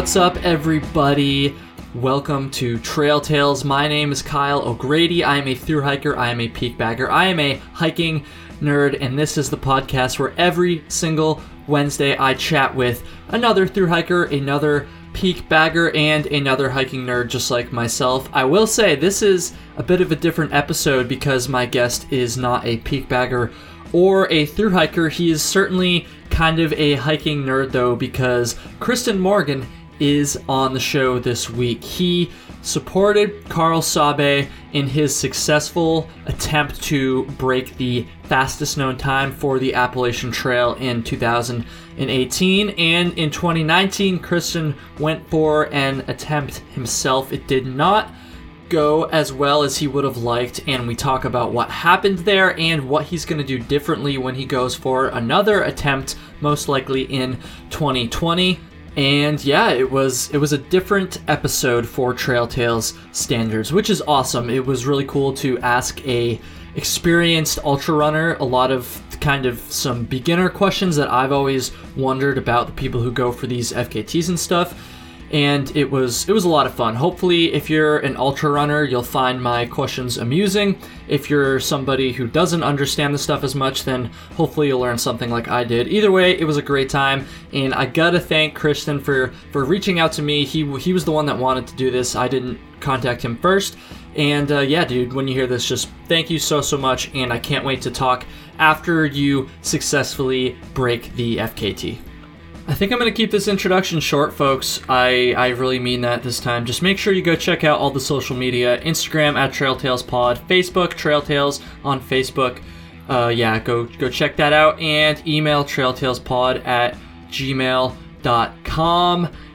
What's up, everybody? Welcome to Trail Tales. My name is Kyle O'Grady. I am a through hiker. I am a peak bagger. I am a hiking nerd, and this is the podcast where every single Wednesday I chat with another through hiker, another peak bagger, and another hiking nerd just like myself. I will say this is a bit of a different episode because my guest is not a peak bagger or a through hiker. He is certainly kind of a hiking nerd though because Christian Morgan is on the show this week. He supported Karel Sabbe in his successful attempt to break the fastest known time for the Appalachian Trail in 2018. And in 2019, Christian went for an attempt himself. It did not go as well as he would have liked, and we talk about what happened there and what he's going to do differently when he goes for another attempt, most likely in 2020. And yeah, it was it was a different episode for Trail Tales standards, which is awesome. It was really cool to ask a experienced ultra runner a lot of kind of some beginner questions that I've always wondered about the people who go for these FKTs and stuff and it was it was a lot of fun. Hopefully, if you're an ultra runner, you'll find my questions amusing. If you're somebody who doesn't understand the stuff as much, then hopefully you'll learn something like I did. Either way, it was a great time, and I gotta thank Christian for for reaching out to me. He he was the one that wanted to do this. I didn't contact him first. And uh, yeah, dude, when you hear this, just thank you so so much, and I can't wait to talk after you successfully break the FKT. I think I'm going to keep this introduction short, folks. I, I really mean that this time. Just make sure you go check out all the social media Instagram at TrailTalesPod, Facebook, Trailtales on Facebook. Uh, yeah, go go check that out and email trailtalespod at gmail.com.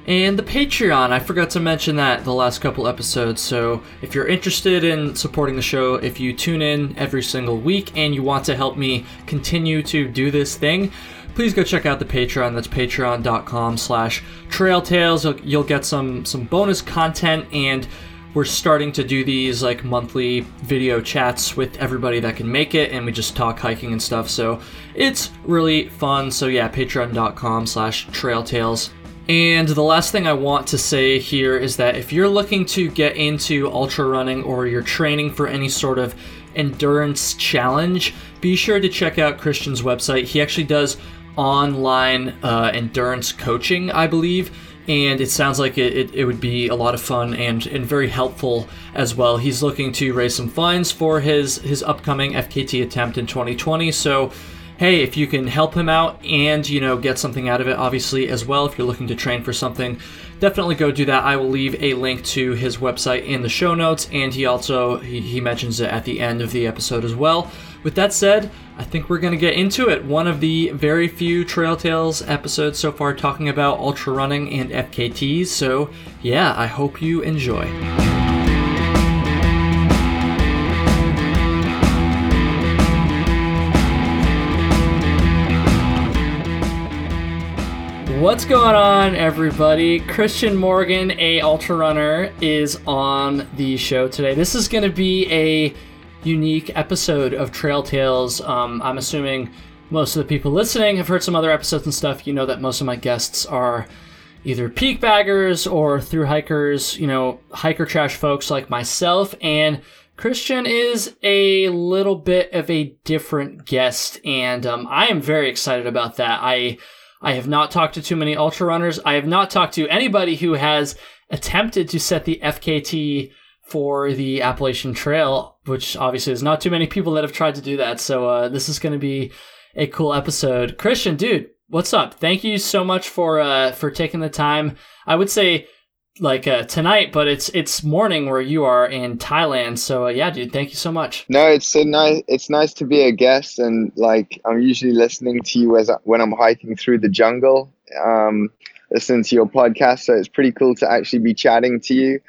And the Patreon, I forgot to mention that the last couple episodes. So if you're interested in supporting the show, if you tune in every single week and you want to help me continue to do this thing, please go check out the Patreon. That's patreon.com slash trailtales. You'll, you'll get some, some bonus content and we're starting to do these like monthly video chats with everybody that can make it and we just talk hiking and stuff so it's really fun so yeah patreon.com slash trailtales and the last thing I want to say here is that if you're looking to get into ultra running or you're training for any sort of endurance challenge, be sure to check out Christian's website. He actually does online uh, endurance coaching, I believe. And it sounds like it, it, it, would be a lot of fun and, and very helpful as well. He's looking to raise some funds for his, his upcoming FKT attempt in 2020. So, hey, if you can help him out and, you know, get something out of it, obviously, as well, if you're looking to train for something, definitely go do that. I will leave a link to his website in the show notes. And he also, he, he mentions it at the end of the episode as well. With that said, I think we're going to get into it. One of the very few Trail Tales episodes so far talking about ultra running and FKTs. So, yeah, I hope you enjoy. What's going on, everybody? Christian Morgan, a ultra runner, is on the show today. This is going to be a unique episode of Trail Tales. Um, I'm assuming most of the people listening have heard some other episodes and stuff. You know that most of my guests are either peak baggers or through hikers, you know, hiker trash folks like myself. And Christian is a little bit of a different guest, and um, I am very excited about that. I I have not talked to too many ultra runners. I have not talked to anybody who has attempted to set the FKT for the Appalachian Trail, which obviously is not too many people that have tried to do that. So uh, this is going to be a cool episode. Christian, dude, what's up? Thank you so much for uh, for taking the time. I would say like uh, tonight, but it's it's morning where you are in Thailand. So uh, yeah, dude, thank you so much. No, it's nice. It's nice to be a guest, and like I'm usually listening to you as when I'm hiking through the jungle. Um, listening to your podcast, so it's pretty cool to actually be chatting to you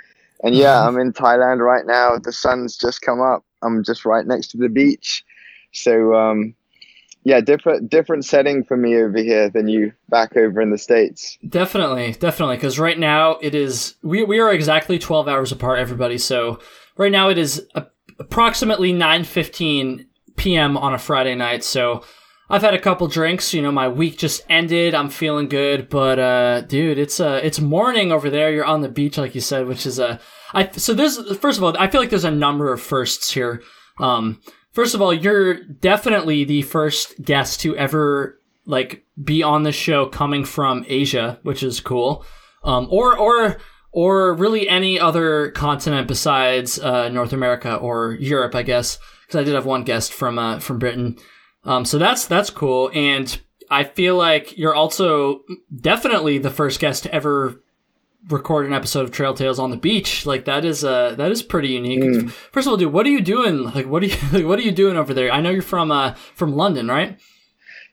and yeah, I'm in Thailand right now. The sun's just come up. I'm just right next to the beach. So um, yeah, different different setting for me over here than you back over in the states. Definitely, definitely, because right now it is we we are exactly 12 hours apart, everybody. So right now it is approximately 9:15 p.m. on a Friday night. So I've had a couple drinks. You know, my week just ended. I'm feeling good, but uh, dude, it's uh, it's morning over there. You're on the beach, like you said, which is a. I so there's first of all, I feel like there's a number of firsts here. Um, first of all, you're definitely the first guest to ever like be on the show coming from Asia, which is cool. Um, or or or really any other continent besides uh, North America or Europe, I guess, because I did have one guest from uh, from Britain. Um, so that's that's cool, and I feel like you're also definitely the first guest to ever record an episode of Trail Tales on the beach. Like that is uh that is pretty unique. Mm. First of all, dude, what are you doing? Like what are you like, what are you doing over there? I know you're from uh from London, right?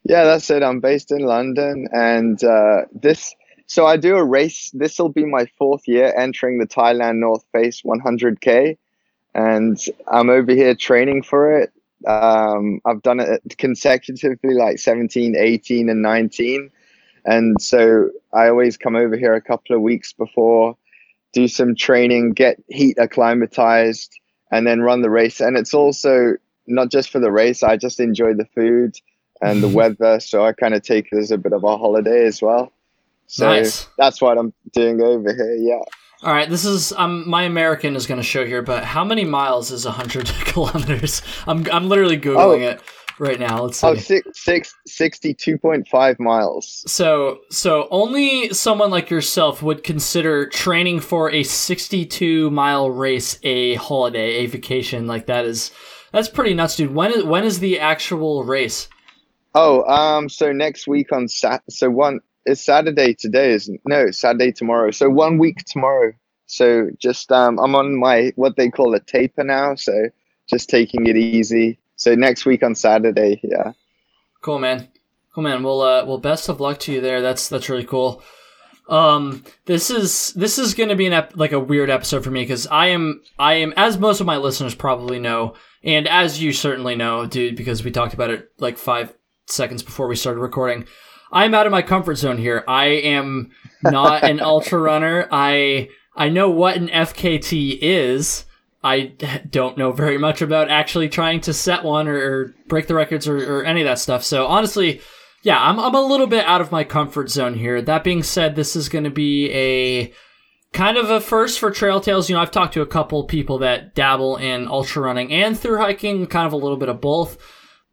Yeah, that's it. I'm based in London, and uh, this. So I do a race. This will be my fourth year entering the Thailand North Face 100k, and I'm over here training for it. Um, I've done it consecutively like 17, 18, and 19. And so I always come over here a couple of weeks before, do some training, get heat acclimatized, and then run the race. And it's also not just for the race, I just enjoy the food and the weather. So I kind of take it as a bit of a holiday as well. So nice. that's what I'm doing over here. Yeah. All right, this is um my American is going to show here, but how many miles is hundred kilometers? I'm I'm literally googling oh. it right now. Let's oh, see. Oh, six, six, 62.5 miles. So so only someone like yourself would consider training for a 62 mile race a holiday, a vacation. Like that is that's pretty nuts, dude. When is when is the actual race? Oh, um, so next week on Sat. So one it's Saturday today, isn't no Saturday tomorrow. So one week tomorrow. So just um, I'm on my what they call a taper now. So just taking it easy. So next week on Saturday, yeah. Cool, man. Cool, man. Well, uh, well, best of luck to you there. That's that's really cool. Um, this is this is going to be an ep- like a weird episode for me because I am I am as most of my listeners probably know, and as you certainly know, dude, because we talked about it like five seconds before we started recording. I'm out of my comfort zone here. I am not an ultra runner. I I know what an FKT is. I don't know very much about actually trying to set one or, or break the records or, or, any of that stuff. So honestly, yeah, I'm I'm a little bit out of my comfort zone here. That being said, this is going to be a kind of a first for Trail Tales. You know, I've talked to a couple people that dabble in ultra running and through hiking, kind of a little bit of both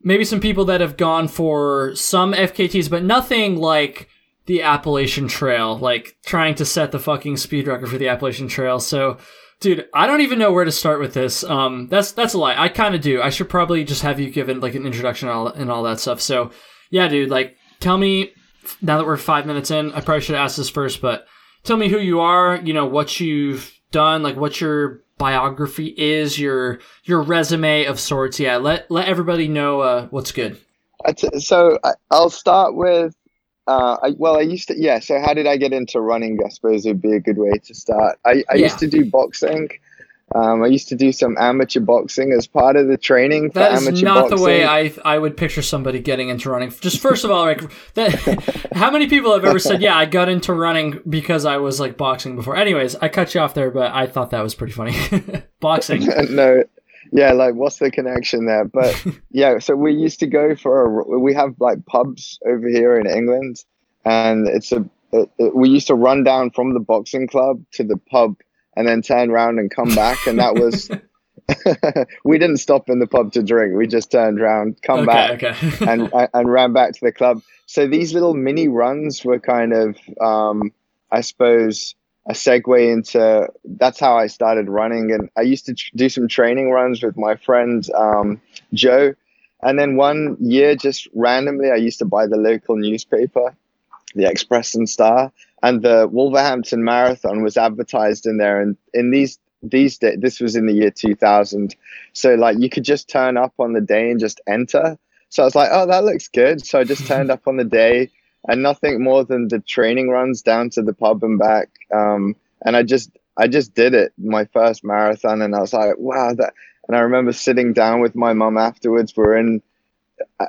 maybe some people that have gone for some FKTs, but nothing like the Appalachian Trail, like trying to set the fucking speed record for the Appalachian Trail. So, dude, I don't even know where to start with this. Um, that's that's a lie. I kind of do. I should probably just have you given like an introduction and all, and all that stuff. So, yeah, dude, like, tell me now that we're five minutes in. I probably should ask this first, but tell me who you are. You know what you've done, like what your biography is, your your resume of sorts. Yeah, let let everybody know uh, what's good. So I'll start with. Uh, I, well, I used to, yeah. So, how did I get into running? I suppose would be a good way to start. I, I yeah. used to do boxing. Um, I used to do some amateur boxing as part of the training. For amateur boxing. That is not boxing. the way I I would picture somebody getting into running. Just first of all, like that, how many people have ever said, "Yeah, I got into running because I was like boxing before." Anyways, I cut you off there, but I thought that was pretty funny. boxing. no, yeah, like what's the connection there? But yeah, so we used to go for a, we have like pubs over here in England, and it's a it, it, we used to run down from the boxing club to the pub and then turn around and come back. And that was, we didn't stop in the pub to drink. We just turned around, come okay, back, okay. and and ran back to the club. So these little mini runs were kind of, um, I suppose, a segue into. That's how I started running, and I used to tr- do some training runs with my friend um, Joe. And then one year, just randomly, I used to buy the local newspaper, the Express and Star, and the Wolverhampton Marathon was advertised in there. And in these these days, this was in the year 2000, so like you could just turn up on the day and just enter. So I was like, oh, that looks good. So I just turned up on the day, and nothing more than the training runs down to the pub and back. Um, and I just I just did it my first marathon, and I was like, wow, that. And I remember sitting down with my mum afterwards. We're in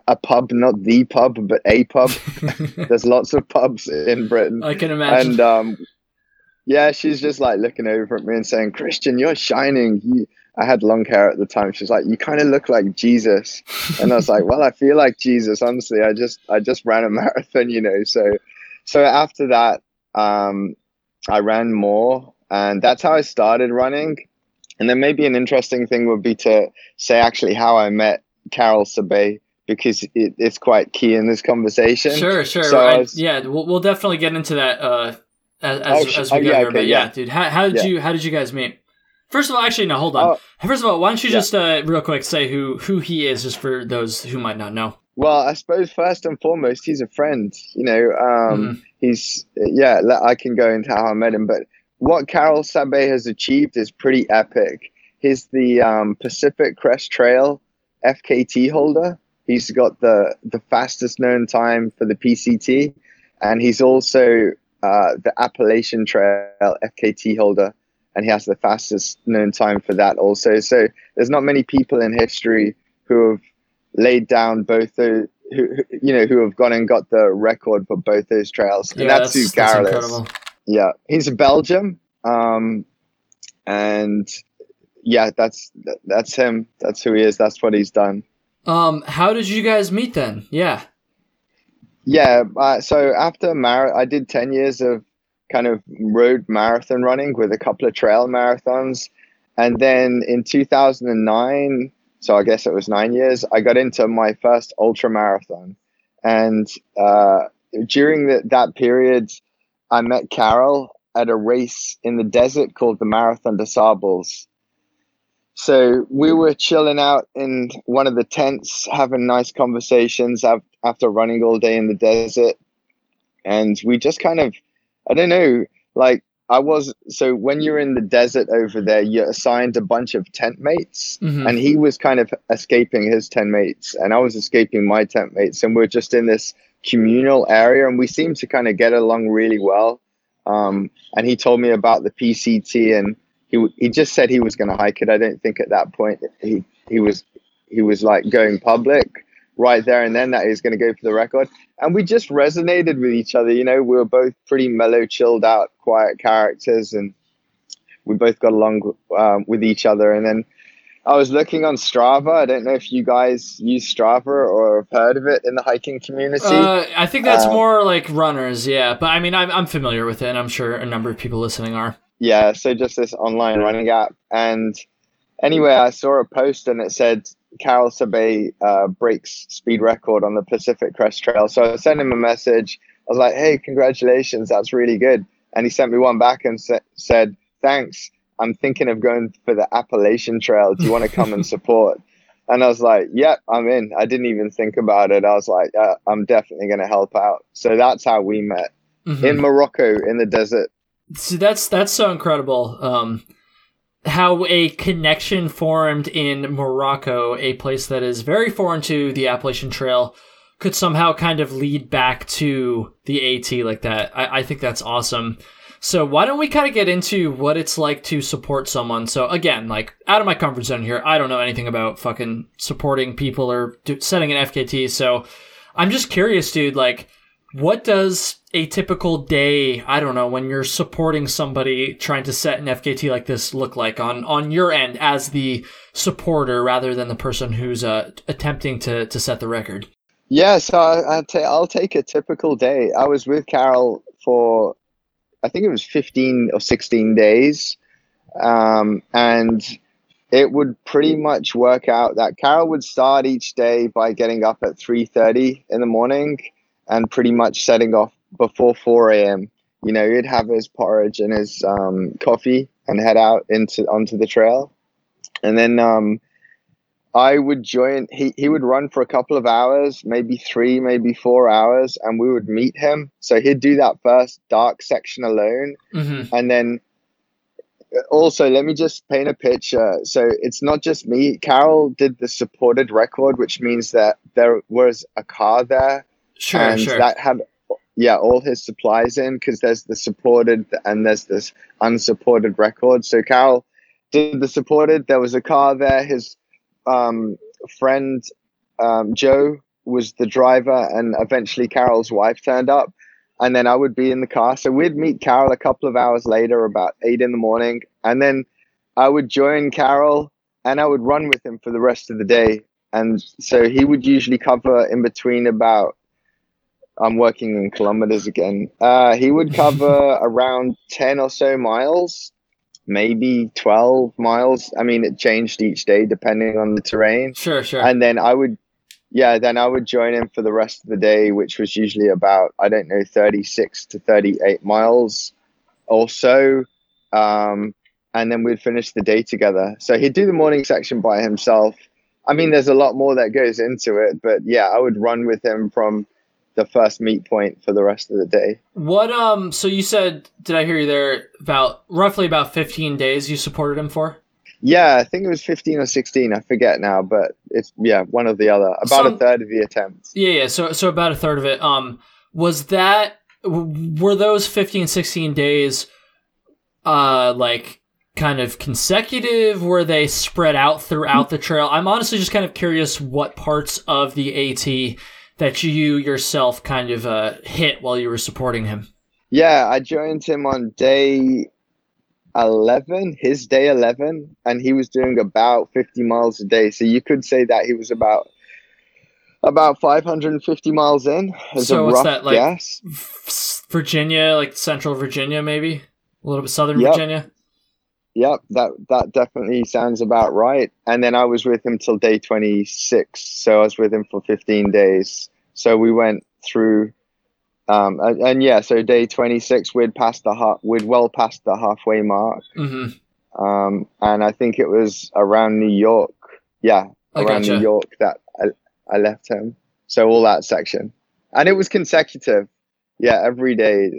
a pub, not the pub, but a pub. There's lots of pubs in Britain. I can imagine. And um, yeah, she's just like looking over at me and saying, "Christian, you're shining. You I had long hair at the time. She's like, "You kind of look like Jesus," and I was like, "Well, I feel like Jesus. Honestly, I just I just ran a marathon, you know." So, so after that, um, I ran more, and that's how I started running. And then maybe an interesting thing would be to say actually how I met Karel Sabbe because it, it's quite key in this conversation. Sure, sure. So I, was, yeah, we'll, we'll definitely get into that uh, as, oh, as we oh, go yeah, here. Okay, but yeah, yeah, dude, how, how did yeah. you how did you guys meet? First of all, actually, no, hold on. Oh, First of all, why don't you just uh, real quick say who who he is, just for those who might not know. Well, I suppose first and foremost, he's a friend. You know, um, mm-hmm. he's yeah. I can go into how I met him, but what Karel Sabbe has achieved is pretty epic. He's the um, Pacific Crest Trail FKT holder. He's got the the fastest known time for the PCT, and he's also uh, the Appalachian Trail FKT holder and he has the fastest known time for that also. So there's not many people in history who have laid down both the who, you know who have gone and got the record for both those trails, and yeah, that's, that's is. Yeah, he's a Belgium, um, and yeah, that's that's him. That's who he is. That's what he's done. Um, how did you guys meet then? Yeah. Yeah, uh, so after Mar, I did ten years of kind of road marathon running with a couple of trail marathons. And then in 2009, so I guess it was nine years, I got into my first ultra marathon. And uh, during the, that period, I met Karel at a race in the desert called the Marathon des Sables. So we were chilling out in one of the tents, having nice conversations after running all day in the desert. And we just kind of I don't know. Like I was so when you're in the desert over there, you're assigned a bunch of tent mates, mm-hmm. and he was kind of escaping his tent mates, and I was escaping my tent mates, and we're just in this communal area, and we seemed to kind of get along really well. Um, and he told me about the PCT, and he he just said he was going to hike it. I don't think at that point he he was he was like going public right there and then that he's going to go for the record. And we just resonated with each other. You know, we were both pretty mellow, chilled out, quiet characters, and we both got along um, with each other. And then I was looking on Strava. I don't know if you guys use Strava or have heard of it in the hiking community. Uh, I think that's uh, more like runners, yeah. But I mean, I'm, I'm familiar with it, and I'm sure a number of people listening are. Yeah, so just this online running app. And anyway, I saw a post and it said Karel Sabbe uh, breaks speed record on the Pacific Crest Trail. So I sent him a message. I was like, hey, congratulations. That's really good. And he sent me one back and sa- said, thanks. I'm thinking of going for the Appalachian Trail. Do you want to come and support? And I was like, yep, I'm in. I didn't even think about it. I was like, uh, I'm definitely going to help out. So that's how we met mm-hmm. in Morocco in the desert. See, that's that's so incredible. Um, how a connection formed in Morocco, a place that is very foreign to the Appalachian Trail, could somehow kind of lead back to the AT like that. I, I think that's awesome. So why don't we kind of get into what it's like to support someone? So again, like out of my comfort zone here, I don't know anything about fucking supporting people or do, setting an FKT. So I'm just curious, dude. Like, what does a typical day, I don't know, when you're supporting somebody trying to set an FKT like this look like on, on your end as the supporter rather than the person who's uh, attempting to, to set the record? Yeah, so I, will ta- I'll take a typical day. I was with Karel for, I think it was 15 or 16 days. Um, and it would pretty much work out that Karel would start each day by getting up at 3.30 in the morning and pretty much setting off before 4 a.m. You know, he'd have his porridge and his um, coffee and head out into onto the trail. And then um, I would join. He he would run for a couple of hours, maybe three, maybe four hours, and we would meet him. So he'd do that first dark section alone, mm-hmm. and then also let me just paint a picture. So it's not just me. Karel did the supported record, which means that there was a car there, sure, and sure. that had yeah all his supplies in because there's the supported and there's this unsupported record so Karel did the supported there was a car there his um, friend um, joe was the driver and eventually Karel's wife turned up and then i would be in the car so we'd meet Karel a couple of hours later about eight in the morning and then i would join Karel and I would run with him for the rest of the day. And so he would usually cover in between about. I'm working in kilometers again. Uh, he would cover around ten or so miles, maybe twelve miles. I mean, it changed each day depending on the terrain. Sure, sure. And then I would, yeah, then I would join him for the rest of the day, which was usually about I don't know, thirty six to thirty eight miles, or so. Um, and then we'd finish the day together. So he'd do the morning section by himself. I mean, there's a lot more that goes into it, but yeah, I would run with him from the first meet point for the rest of the day. what um? So you said, did I hear you there? About roughly about fifteen days you supported him for. Yeah, I think it was 15 or 16. I forget now, but it's yeah, one or the other. About Some- a third of the attempts. Yeah, yeah. So so about a third of it. Um, was that were those 15, 16 days, uh, like kind of consecutive? Were they spread out throughout the trail? I'm honestly just kind of curious what parts of the AT that you yourself kind of uh hit while you were supporting him. Yeah, I joined him on day 11, his day 11, and he was doing about 50 miles a day. So you could say that he was about about 550 miles in as So a what's rough that, like- guess. Virginia, like central Virginia, maybe a little bit southern Yep. Virginia. Yep, that that definitely sounds about right. And then I was with him till day 26, so I was with him for 15 days. So we went through, um, and, and yeah, so day 26 we'd passed the half, we'd well past the halfway mark, hmm um, and I think it was around New York. Yeah, I around gotcha. New York that I, I left him. So all that section, and it was consecutive. Yeah, every day.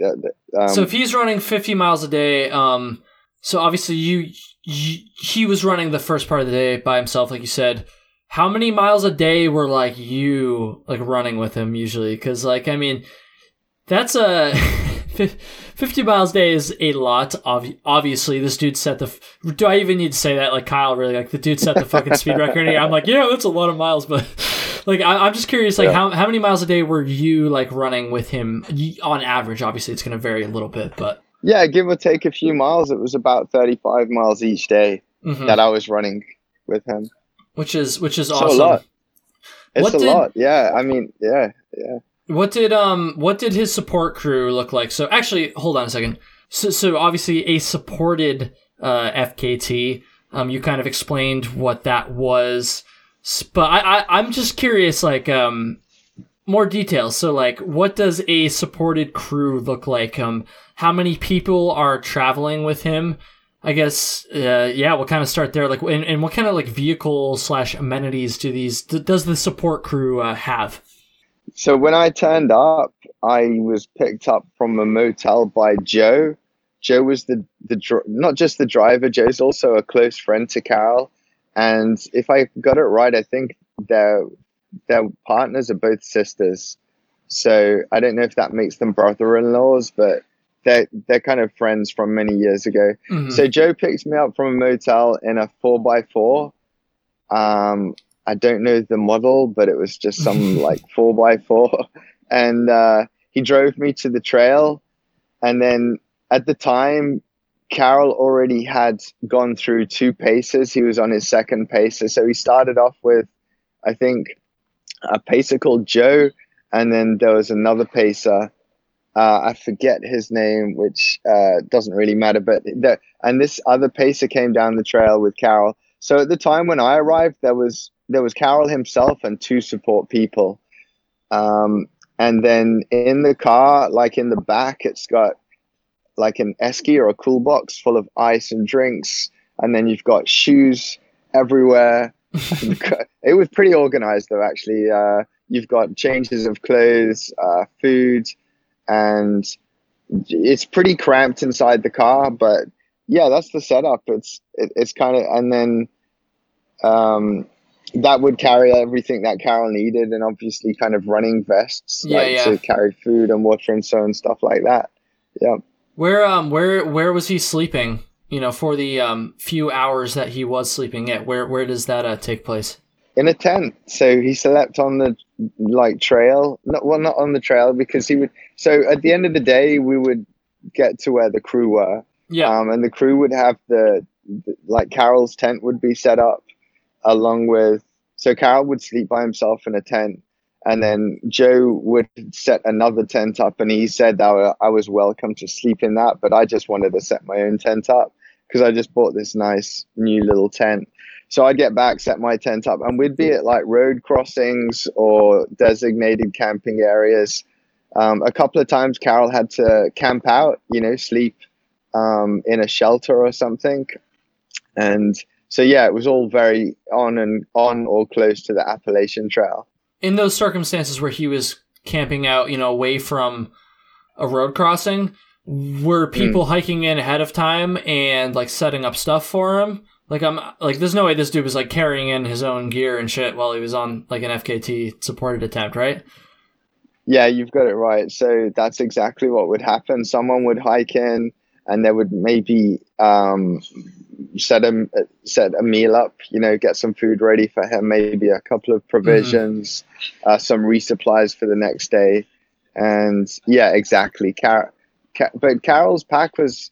Um, so if he's running 50 miles a day, um, so obviously you, you, he was running the first part of the day by himself, like you said. How many miles a day were like you like running with him usually? Because like I mean, that's a 50 miles a day is a lot. Ob- obviously, this dude set the. f- Do I even need to say that? Like Kyle, really? Like the dude set the fucking speed record. I'm like, yeah, that's a lot of miles, but like I, I'm just curious, like Yeah. how how many miles a day were you like running with him y- on average? Obviously, it's going to vary a little bit, but yeah, give or take a few miles. It was about 35 miles each day mhm. that I was running with him. which is which is a awesome. lot. It's What a did- lot. Yeah, I mean, yeah, yeah. What did um what did his support crew look like? So actually, hold on a second. So so obviously a supported uh, FKT. Um, you kind of explained what that was, but I, I I'm just curious, like um more details. So like, what does a supported crew look like? Um, how many people are traveling with him? I guess, uh, yeah, we'll kind of start there. Like, and, and what kind of like vehicle slash amenities do these does the support crew uh, have? So when I turned up, I was picked up from a motel by Joe. Joe was the the not just the driver. Joe's also a close friend to Karel, and if I got it right, I think their their partners are both sisters. So I don't know if that makes them brother-in-laws, but they're they're kind of friends from many years ago. Mhm. So Joe picked me up from a motel in a four by four. Um, I don't know the model, but it was just some like four by four, and uh, he drove me to the trail. And then at the time, Karel already had gone through two paces. He was on his second pacer, so he started off with, I think, a pacer called Joe, and then there was another pacer. Uh, I forget his name, which uh, doesn't really matter. But the, and this other pacer came down the trail with Karel. So at the time when I arrived, there was there was Karel himself and two support people. Um, and then in the car, like in the back, it's got like an esky or a cool box full of ice and drinks. And then you've got shoes everywhere. it was pretty organized though, actually. Uh, you've got changes of clothes, uh, food, and it's pretty cramped inside the car. But yeah, that's the setup. It's it, it's kind of and then um, that would carry everything that Karel needed, and obviously kind of running vests, Yeah, like yeah. to carry food and water and so and stuff like that. Yeah. Where um where where was he sleeping? You know, for the um few hours that he was sleeping at, where where does that uh, take place? in a tent. So he slept on the like trail. Not well, not on the trail because he would. So at the end of the day, we would get to where the crew were, Yeah, um, and the crew would have the, the like Karel's tent would be set up, along with so Karel would sleep by himself in a tent, and then Joe would set another tent up, and he said that I was welcome to sleep in that, but I just wanted to set my own tent up because I just bought this nice new little tent. So I'd get back, set my tent up, and we'd be at like road crossings or designated camping areas. Um, a couple of times, Karel had to camp out, you know, sleep um, in a shelter or something. And so, yeah, it was all very on and on or close to the Appalachian Trail. In those circumstances where he was camping out, you know, away from a road crossing, were people mm. hiking in ahead of time and like setting up stuff for him? Like I'm like, there's no way this dude was like carrying in his own gear and shit while he was on like an FKT supported attempt, right? Yeah, you've got it right. So that's exactly what would happen. Someone would hike in, and they would maybe um, set a set a meal up. You know, get some food ready for him. Maybe a couple of provisions, mm-hmm. uh, some resupplies for the next day, and yeah, exactly. Car- Car- but Karel's pack was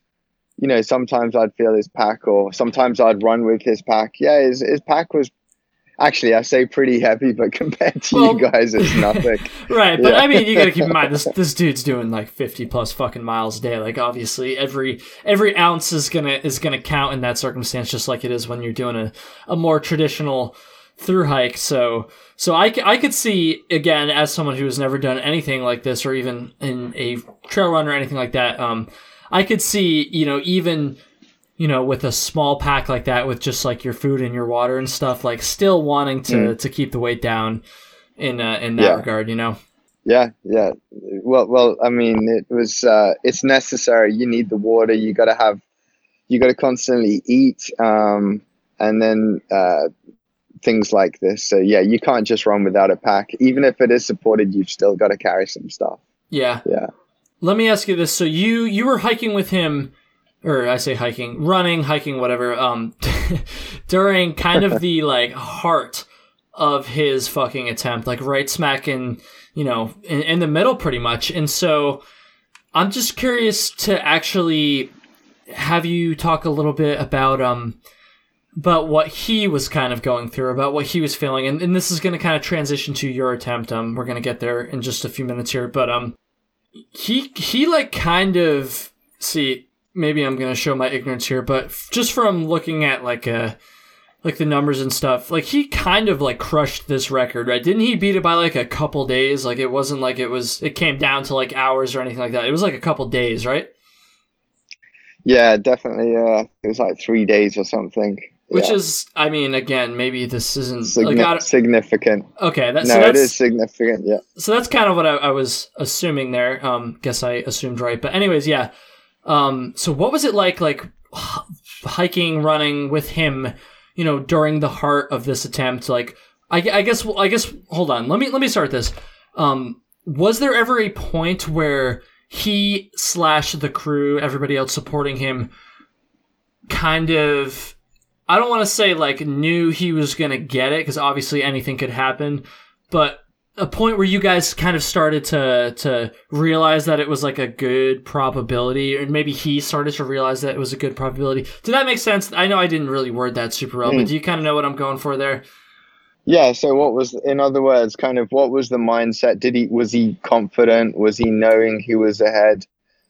you know, sometimes I'd feel his pack or sometimes I'd run with his pack. Yeah, his, his pack was actually I say pretty heavy, but compared to well, you guys, it's nothing. right, but I mean, you got to keep in mind this this dude's doing like fifty plus fucking miles a day. Like obviously, every every ounce is gonna is gonna count in that circumstance, just like it is when you're doing a a more traditional through hike. So so I I could see again as someone who has never done anything like this or even in a trail run or anything like that. Um, I could see, you know, even you know, with a small pack like that, with just like your food and your water and stuff, like still wanting to mm. to keep the weight down in uh, in that yeah. regard, you know. Yeah, yeah. Well, well. I mean, it was. Uh, it's necessary. You need the water. You got to have. You got to constantly eat, um, and then uh, things like this. So yeah, you can't just run without a pack. Even if it is supported, you've still got to carry some stuff. Yeah. Yeah. Let me ask you this: so you you were hiking with him, or I say hiking, running, hiking, whatever, um, during kind of the like heart of his fucking attempt, like right smack in you know in, in the middle, pretty much. And so I'm just curious to actually have you talk a little bit about um about what he was kind of going through, about what he was feeling, and, and this is going to kind of transition to your attempt. Um, we're going to get there in just a few minutes here, but um, he he like kind of see maybe I'm gonna show my ignorance here, but just from looking at like uh like the numbers and stuff, like he kind of like crushed this record, right? Didn't he beat it by like a couple days? Like it wasn't like it was it came down to like hours or anything like that. It was like a couple days, right? Yeah, definitely. Uh, it was like three days or something. Which yeah. is, I mean, again, maybe this isn't Signi- like, significant. Okay, that's no, so it is significant. Yeah. So that's kind of what I, I, was assuming there. Um, guess I assumed right, but anyways, yeah. Um, so what was it like, like hiking, running with him? You know, during the heart of this attempt, like I, I guess, I guess. Hold on, let me let me start this. Um, was there ever a point where he slash the crew, everybody else supporting him, kind of I don't want to say like knew he was going to get it because obviously anything could happen, but a point where you guys kind of started to to realize that it was like a good probability or maybe he started to realize that it was a good probability. Did that make sense? I know I didn't really word that super well, mm. but do you kind of know what I'm going for there? Yeah, so what was in other words, kind of what was the mindset? Did he was he confident? Was he knowing he was ahead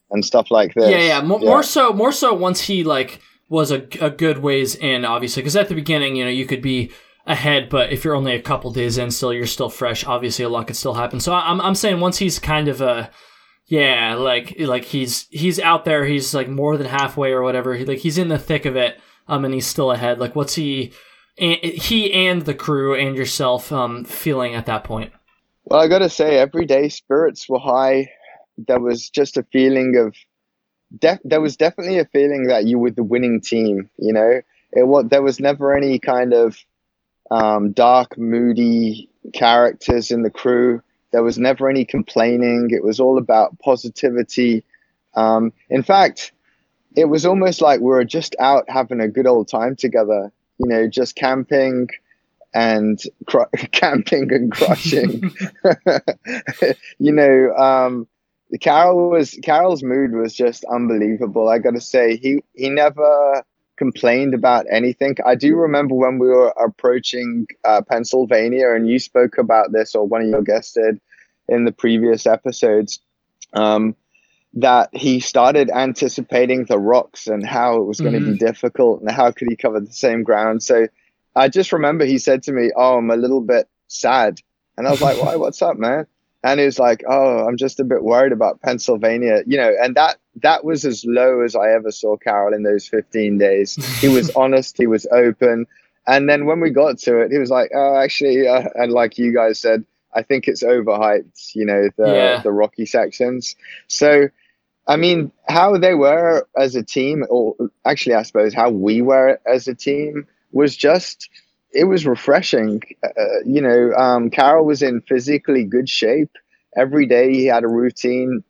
and stuff like this? Yeah, yeah, more, yeah. more so more so once he like was a, a good ways in, obviously, because at the beginning, you know, you could be ahead, but if you're only a couple days in, still you're still fresh. Obviously, a lot could still happen. So I'm I'm saying once he's kind of a yeah, like like he's he's out there, he's like more than halfway or whatever. He, like he's in the thick of it, um, and he's still ahead. Like what's he, he and the crew and yourself, um, feeling at that point? Well, I gotta say, every day spirits were high. There was just a feeling of def- there was definitely a feeling that you were the winning team. You know, it was there was never any kind of um, dark, moody characters in the crew. There was never any complaining. It was all about positivity. Um, in fact, it was almost like we were just out having a good old time together. You know, just camping and cr- camping and crushing. you know, um, Karel was Karel's mood was just unbelievable. I got to say, he he never complained about anything. I do remember when we were approaching uh, Pennsylvania, and you spoke about this, or one of your guests did in the previous episodes. Um, that he started anticipating the rocks and how it was going Mm-hmm. to be difficult and how could he cover the same ground. So I just remember he said to me, "Oh, I'm a little bit sad," and I was like, "Why? What's up, man?" And he was like, "Oh, I'm just a bit worried about Pennsylvania, you know." And that that was as low as I ever saw Karel in those 15 days. He was honest, he was open, and then when we got to it, he was like, "Oh, actually," uh, and like you guys said, I think it's overhyped, you know, the Yeah. the rocky sections. So. I mean, how they were as a team, or actually, I suppose how we were as a team was just, it was refreshing. Uh, you know, um, Karel was in physically good shape. Every day he had a routine.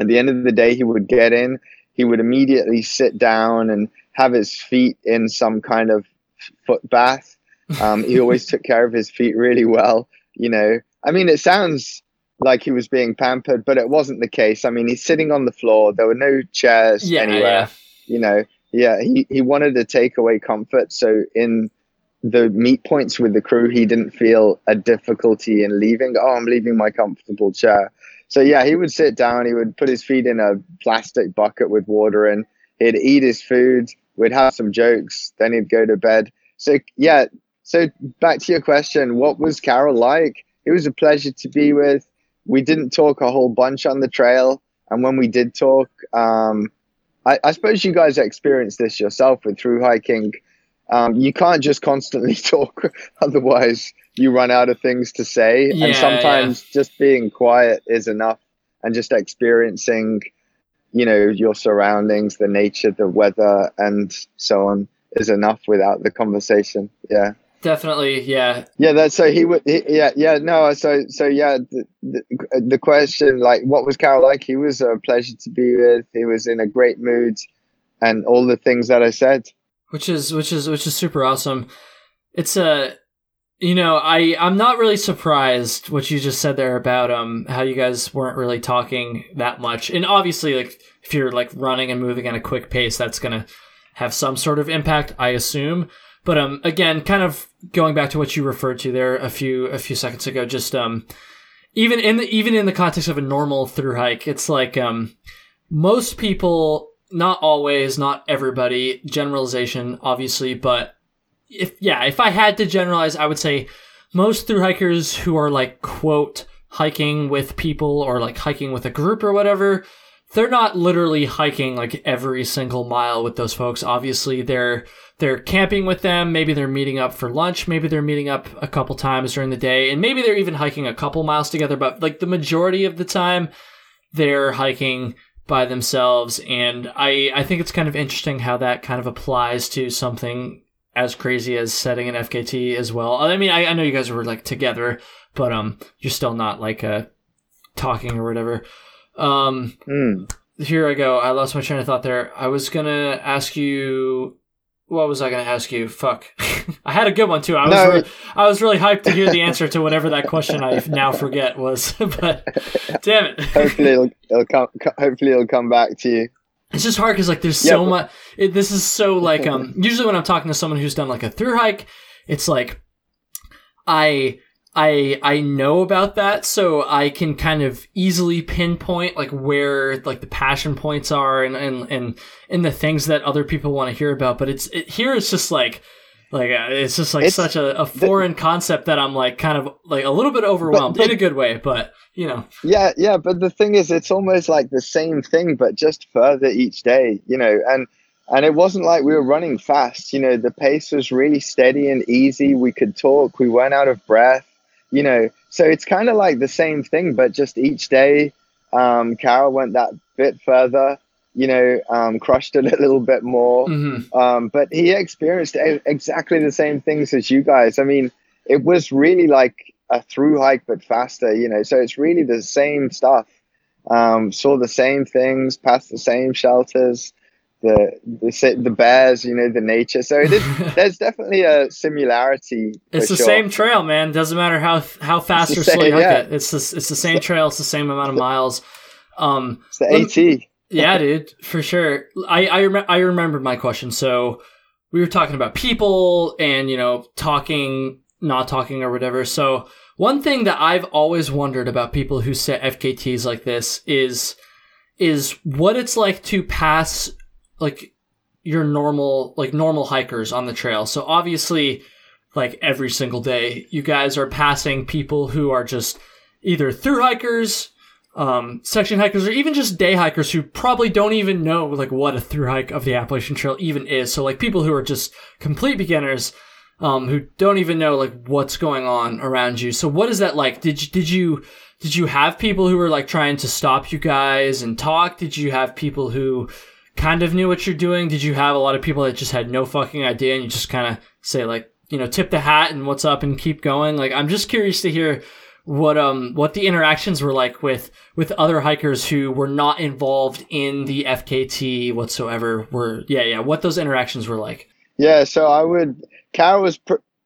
At the end of the day, he would get in, he would immediately sit down and have his feet in some kind of foot bath. Um, he always took care of his feet really well. You know, I mean, it sounds like he was being pampered, but it wasn't the case. I mean, he's sitting on the floor. There were no chairs yeah, anywhere. yeah. You know, yeah, he, he wanted to take away comfort. So in the meet points with the crew, he didn't feel a difficulty in leaving. Oh, I'm leaving my comfortable chair. So yeah, he would sit down. He would put his feet in a plastic bucket with water in. He'd eat his food. We'd have some jokes. Then he'd go to bed. So yeah. So back to your question, what was Karel like? It was a pleasure to be with. We didn't talk a whole bunch on the trail, and when we did talk, um, I, I suppose you guys experienced this yourself with through hiking. Um, you can't just constantly talk, otherwise you run out of things to say. Yeah, and sometimes just being quiet is enough, and just experiencing, you know, your surroundings, the nature, the weather, and so on is enough without the conversation. Yeah. Definitely, yeah. Yeah, that's so he would. He, yeah, yeah, no. So, so yeah. The, the, the question, like, what was Karel like? He was a pleasure to be with. He was in a great mood, and all the things that I said. Which is which is which is super awesome. It's a you know, I I'm not really surprised what you just said there about um how you guys weren't really talking that much. And obviously like if you're like running and moving at a quick pace, that's to have some sort of impact, I assume. But um again, kind of going back to what you referred to there a few a few seconds ago, just um even in the even in the context of a normal through hike, it's like um most people not always, not everybody, generalization obviously, but if yeah, if I had to generalize, I would say most through hikers who are like quote hiking with people or like hiking with a group or whatever, they're not literally hiking like every single mile with those folks. Obviously, they're they're camping with them, maybe they're meeting up for lunch, maybe they're meeting up a couple times during the day, and maybe they're even hiking a couple miles together, but like the majority of the time they're hiking by themselves and I I think it's kind of interesting how that kind of applies to something as crazy as setting an FKT as well. I mean, I, I know you guys were like together, but um, you're still not like uh talking or whatever. Um, Mm. here I go. I lost my train of thought there. I was gonna ask you. What was I gonna ask you? Fuck. I had a good one too. I was No. re- I was really hyped to hear the answer to whatever that question I now forget was. but damn it. Hopefully, it'll, it'll come. Hopefully, it'll come back to you. It's just hard because like there's so much. It, this is so like um. Usually when I'm talking to someone who's done like a through hike, it's like I I I know about that, so I can kind of easily pinpoint like where like the passion points are and and and, and the things that other people want to hear about. But it's it, here it's just like. Like uh, it's just like It's- such a, a foreign concept that I'm like kind of like a little bit overwhelmed but- in a good way, but you know, Yeah, yeah, but the thing is, it's almost like the same thing, but just further each day, you know. And and it wasn't like we were running fast, you know. The pace was really steady and easy. We could talk. We weren't out of breath, you know. So it's kind of like the same thing, but just each day, um, Karel went that bit further, you know, um, crushed it a little bit more. mhm. Um, but he experienced exactly the same things as you guys. I mean, it was really like a through hike, but faster, you know. So it's really the same stuff. Um, saw the same things, passed the same shelters, the the the bears, you know, the nature. So it is. there's definitely a similarity. It's the sure. same trail, man. Doesn't matter how how fast or slow you hike it. It's the it's the same trail. It's the same amount of miles. Um, It's the AT. yeah, dude, for sure. I I, rem- I remembered my question. So we were talking about people and you know talking, not talking or whatever. So one thing that I've always wondered about people who set FKTs like this is is what it's like to pass like your normal like normal hikers on the trail. So obviously like every single day you guys are passing people who are just either through hikers um, section hikers or even just day hikers who probably don't even know like what a through hike of the Appalachian Trail even is. So like people who are just complete beginners, um, who don't even know like what's going on around you. So what is that like? Did you, did you, did you have people who were like trying to stop you guys and talk? Did you have people who kind of knew what you're doing? Did you have a lot of people that just had no fucking idea and you just kind of say like, you know, tip the hat and what's up and keep going? Like, I'm just curious to hear what um what the interactions were like with with other hikers who were not involved in the FKT whatsoever were yeah yeah what those interactions were like yeah so I would Karel was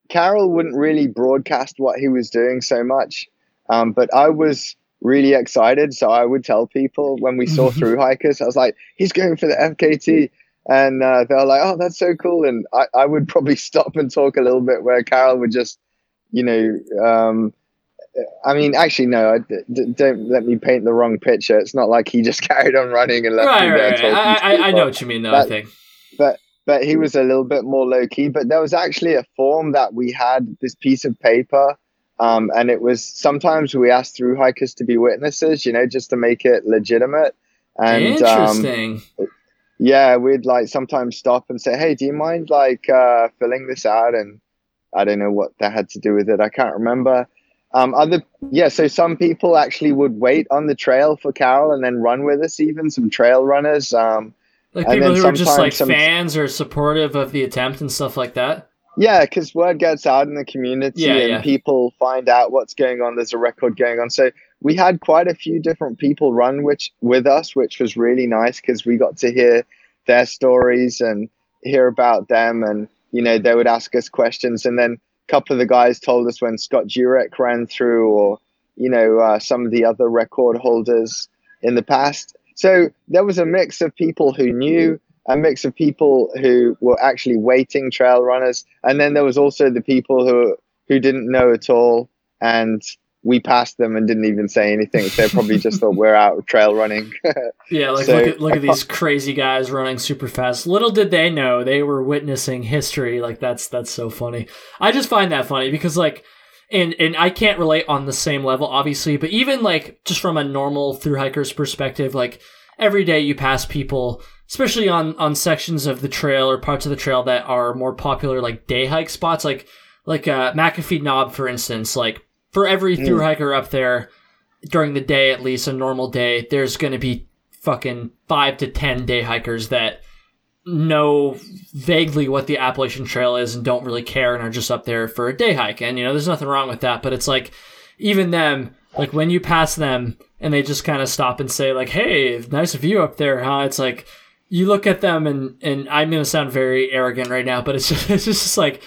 Karel wouldn't really broadcast what he was doing so much um, but I was really excited so I would tell people when we saw through hikers I was like he's going for the FKT and uh, they're like oh that's so cool and I, I would probably stop and talk a little bit where Karel would just you know um, I mean, actually, no. I, d- don't let me paint the wrong picture. It's not like he just carried on running and left right, me there. Right, right. I, I, I, know what you mean, though. But, I think, but but he was a little bit more low key. But there was actually a form that we had this piece of paper, um, and it was sometimes we asked through hikers to be witnesses, you know, just to make it legitimate. And um, interesting. Um, yeah, we'd like sometimes stop and say, "Hey, do you mind like uh, filling this out?" And I don't know what that had to do with it. I can't remember um, other yeah, so some people actually would wait on the trail for Karel and then run with us. Even some trail runners, um, like people who are just like some, fans or supportive of the attempt and stuff like that. Yeah, because word gets out in the community yeah, and yeah. people find out what's going on. There's a record going on, so we had quite a few different people run which with us, which was really nice because we got to hear their stories and hear about them, and you know they would ask us questions, and then a couple of the guys told us when Scott Jurek ran through, or you know, uh, some of the other record holders in the past. So there was a mix of people who knew, a mix of people who were actually waiting trail runners, and then there was also the people who who didn't know at all and we passed them and didn't even say anything. They probably just thought we're out trail running. yeah, like so, look at look at these crazy guys running super fast. Little did they know they were witnessing history. Like that's that's so funny. I just find that funny because like and and I can't relate on the same level obviously, but even like just from a normal through hiker's perspective, like every day you pass people especially on on sections of the trail or parts of the trail that are more popular like day hike spots like like uh McAfee Knob for instance, like for every hmm. through hiker up there during the day, at least a normal day, there's going to be fucking five to ten day hikers that know vaguely what the Appalachian Trail is and don't really care and are just up there for a day hike. And you know, there's nothing wrong with that, but it's like even them, like when you pass them and they just kind of stop and say like, "Hey, nice view up there, huh?" It's like you look at them and and I'm gonna sound very arrogant right now, but it's just it's just like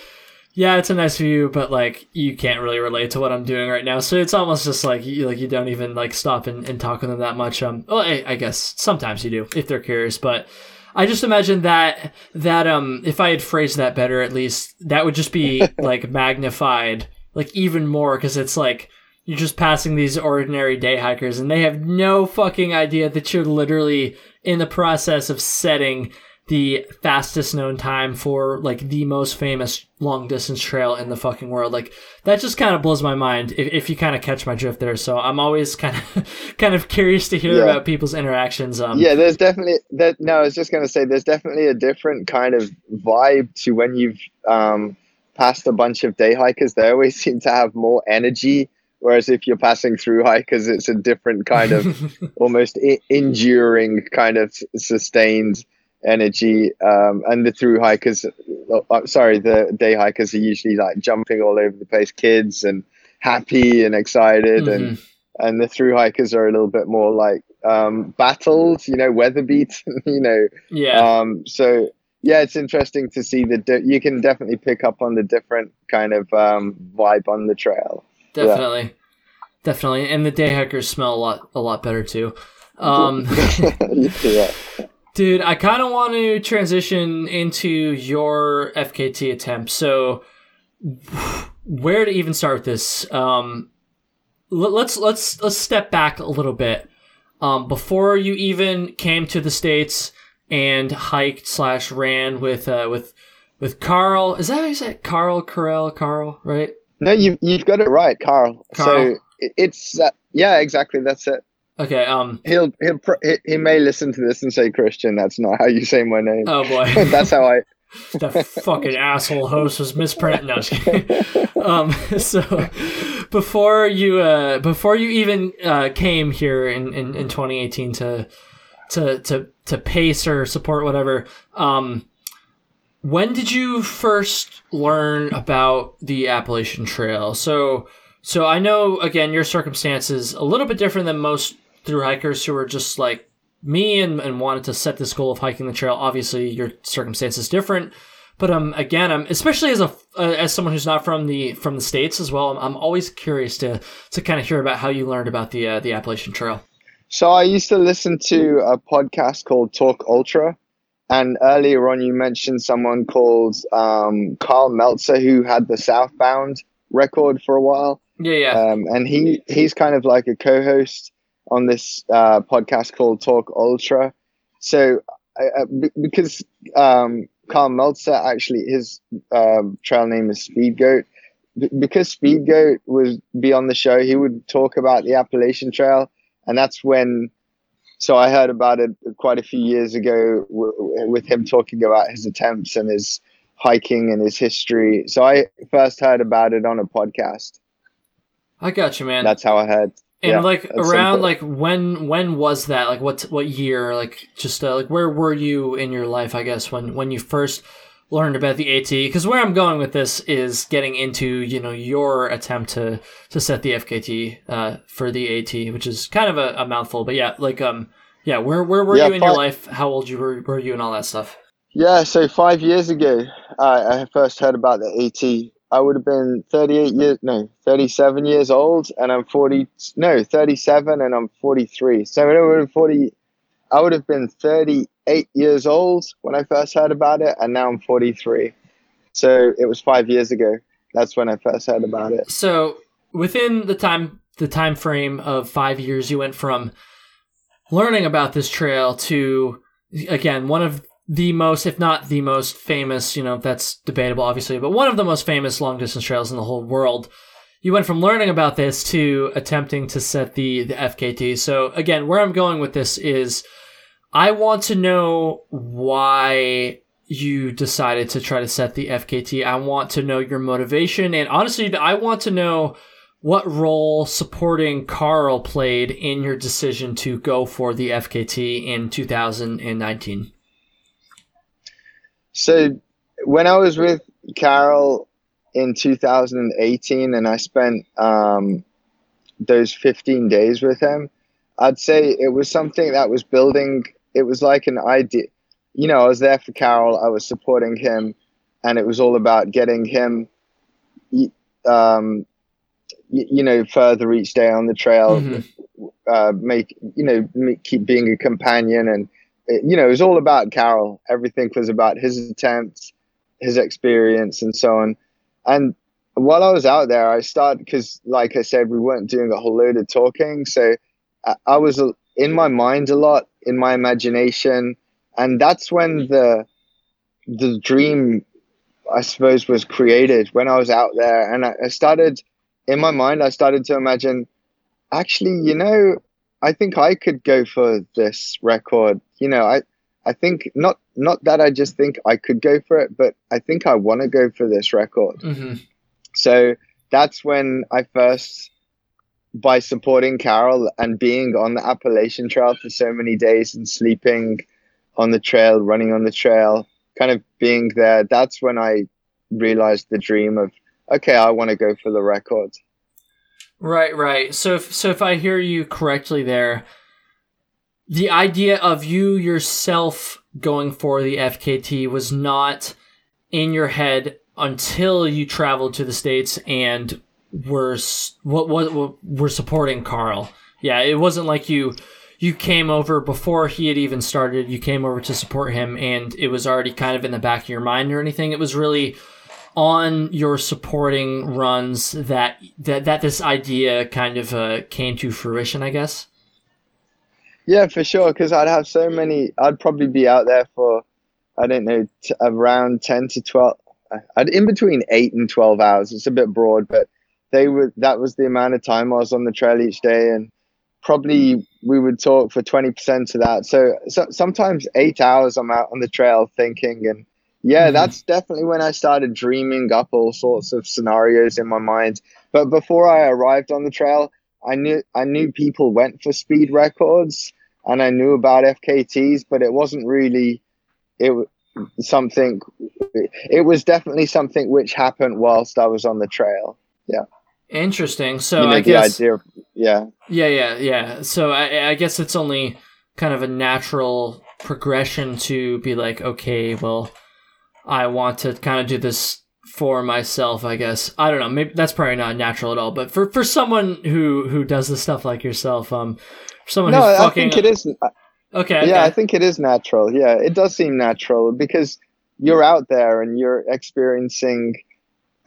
yeah, it's a nice view, but like you can't really relate to what I'm doing right now. So it's almost just like you like you don't even like stop and, and talk with them that much. Um, well, I, I guess sometimes you do if they're curious, but I just imagine that that um if I had phrased that better, at least that would just be like magnified like even more because it's like you're just passing these ordinary day hikers and they have no fucking idea that you're literally in the process of setting the fastest known time for like the most famous long distance trail in the fucking world. Like that just kind of blows my mind if, if you kind of catch my drift there. So I'm always kind of kind of curious to hear yeah. about people's interactions. Um, yeah, there's definitely that. No, I was just gonna say there's definitely a different kind of vibe to when you've um, passed a bunch of day hikers. They always seem to have more energy. Whereas if you're passing through hikers, it's a different kind of almost I- enduring kind of sustained energy um, and the through hikers uh, sorry the day hikers are usually like jumping all over the place kids and happy and excited mm-hmm. and and the through hikers are a little bit more like um, battled you know weather beaten, you know. Yeah. Um, so yeah it's interesting to see that di- you can definitely pick up on the different kind of um, vibe on the trail definitely yeah. definitely and the day hikers smell a lot a lot better too um, yeah Dude, I kind of want to transition into your FKT attempt. So, where to even start with this? Um, let's let's let's step back a little bit. Um, before you even came to the states and hiked slash ran with uh, with with Carl, is that how you say it? Carl Carell Carl, right? No, you you've got it right, Carl. Carl. So it's uh, yeah, exactly. That's it. Okay. Um. He'll he'll pr- he, he may listen to this and say Christian. That's not how you say my name. Oh boy. That's how I. that fucking asshole host was mispronounced. No, um, so before you uh, before you even uh, came here in, in, in 2018 to to to to pace or support whatever, um, when did you first learn about the Appalachian Trail? So so I know again your circumstances a little bit different than most through hikers who are just like me and, and wanted to set this goal of hiking the trail. Obviously, your circumstances different, but um, again, I'm especially as a uh, as someone who's not from the from the states as well. I'm, I'm always curious to to kind of hear about how you learned about the uh, the Appalachian Trail. So I used to listen to a podcast called Talk Ultra, and earlier on you mentioned someone called um, Karl Meltzer who had the Southbound record for a while. Yeah, yeah. Um, and he he's kind of like a co-host on this uh, podcast called Talk Ultra. So uh, b- because um, Karl Meltzer actually his um, trail name is Speed Goat. B- because Speed Goat would be on the show, he would talk about the Appalachian Trail, and that's when. So I heard about it quite a few years ago w- with him talking about his attempts and his hiking and his history. So I first heard about it on a podcast. I got you, man. That's how I heard. and yeah, like around simple. like when when was that? Like what what year? Like just uh, like where were you in your life? I guess when when you first learned about the AT. Because where I'm going with this is getting into you know your attempt to to set the FKT uh, for the AT, which is kind of a, a mouthful. But yeah, like um yeah, where where were Yeah, you in your life? How old you were were you and all that stuff? Yeah, so five years ago, I I first heard about the AT. I would have been 38 years, no, 37 years old, and I'm 40, no, 37, and I'm 43. So I would have 40, I would have been 38 years old when I first heard about it, and now I'm 43. So it was five years ago. That's when I first heard about it. So within the time the time frame of five years, you went from learning about this trail to again one of the most, if not the most famous, you know, that's debatable, obviously, but one of the most famous long distance trails in the whole world. You went from learning about this to attempting to set the, the FKT. So again, where I'm going with this is I want to know why you decided to try to set the FKT. I want to know your motivation. And honestly, I want to know what role supporting Carl played in your decision to go for the FKT in 2019. So when I was with Karel in 2018 and I spent um, those 15 days with him, I'd say it was something that was building. It was like an idea. You know, I was there for Karel, I was supporting him, and it was all about getting him, um, you know, further each day on the trail, Mhm. uh, make, you know, me, keep being a companion and it- you know, it was all about Karel. Everything was about his attempts, his experience, and so on. And while I was out there, I started because, like I said, we weren't doing a whole load of talking. So I, I was uh, in my mind a lot, in my imagination, and that's when the the dream, I suppose, was created. When I was out there, and I, I started in my mind, I started to imagine, actually, you know, I think I could go for this record. You know, I I think not not that I just think I could go for it, but I think I want to go for this record. hmm So that's when I first by supporting Karel and being on the Appalachian Trail for so many days and sleeping on the trail, running on the trail, kind of being there, that's when I realized the dream of okay, I want to go for the record. Right, right. So, if, so if I hear you correctly, there, the idea of you yourself going for the FKT was not in your head until you traveled to the states and were what what were supporting Carl. Yeah, it wasn't like you you came over before he had even started. You came over to support him, and it was already kind of in the back of your mind or anything. It was really on your supporting runs that that that this idea kind of uh, came to fruition. I guess. Yeah, for sure. Because I'd have so many. I'd probably be out there for, I don't know, t- around ten to twelve. I'd in between eight and twelve hours. It's a bit broad, but they were. That was the amount of time I was on the trail each day, and probably we would talk for twenty percent of that. So, so sometimes eight hours I'm out on the trail thinking, and yeah, mm-hmm. that's definitely when I started dreaming up all sorts of scenarios in my mind. But before I arrived on the trail, I knew I knew people went for speed records and I knew about FKTs, but it wasn't really it something. It was definitely something which happened whilst I was on the trail. Yeah. Interesting. So I guess of, yeah, yeah, yeah, yeah. So I, I guess it's only kind of a natural progression to be like, okay, well, I want to kind of do this for myself, I guess. I don't know. Maybe that's probably not natural at all. But for, for someone who who does this stuff like yourself, um, someone no, who's I think it is. Okay. Yeah, okay. I think it is natural. Yeah, it does seem natural because you're out there and you're experiencing,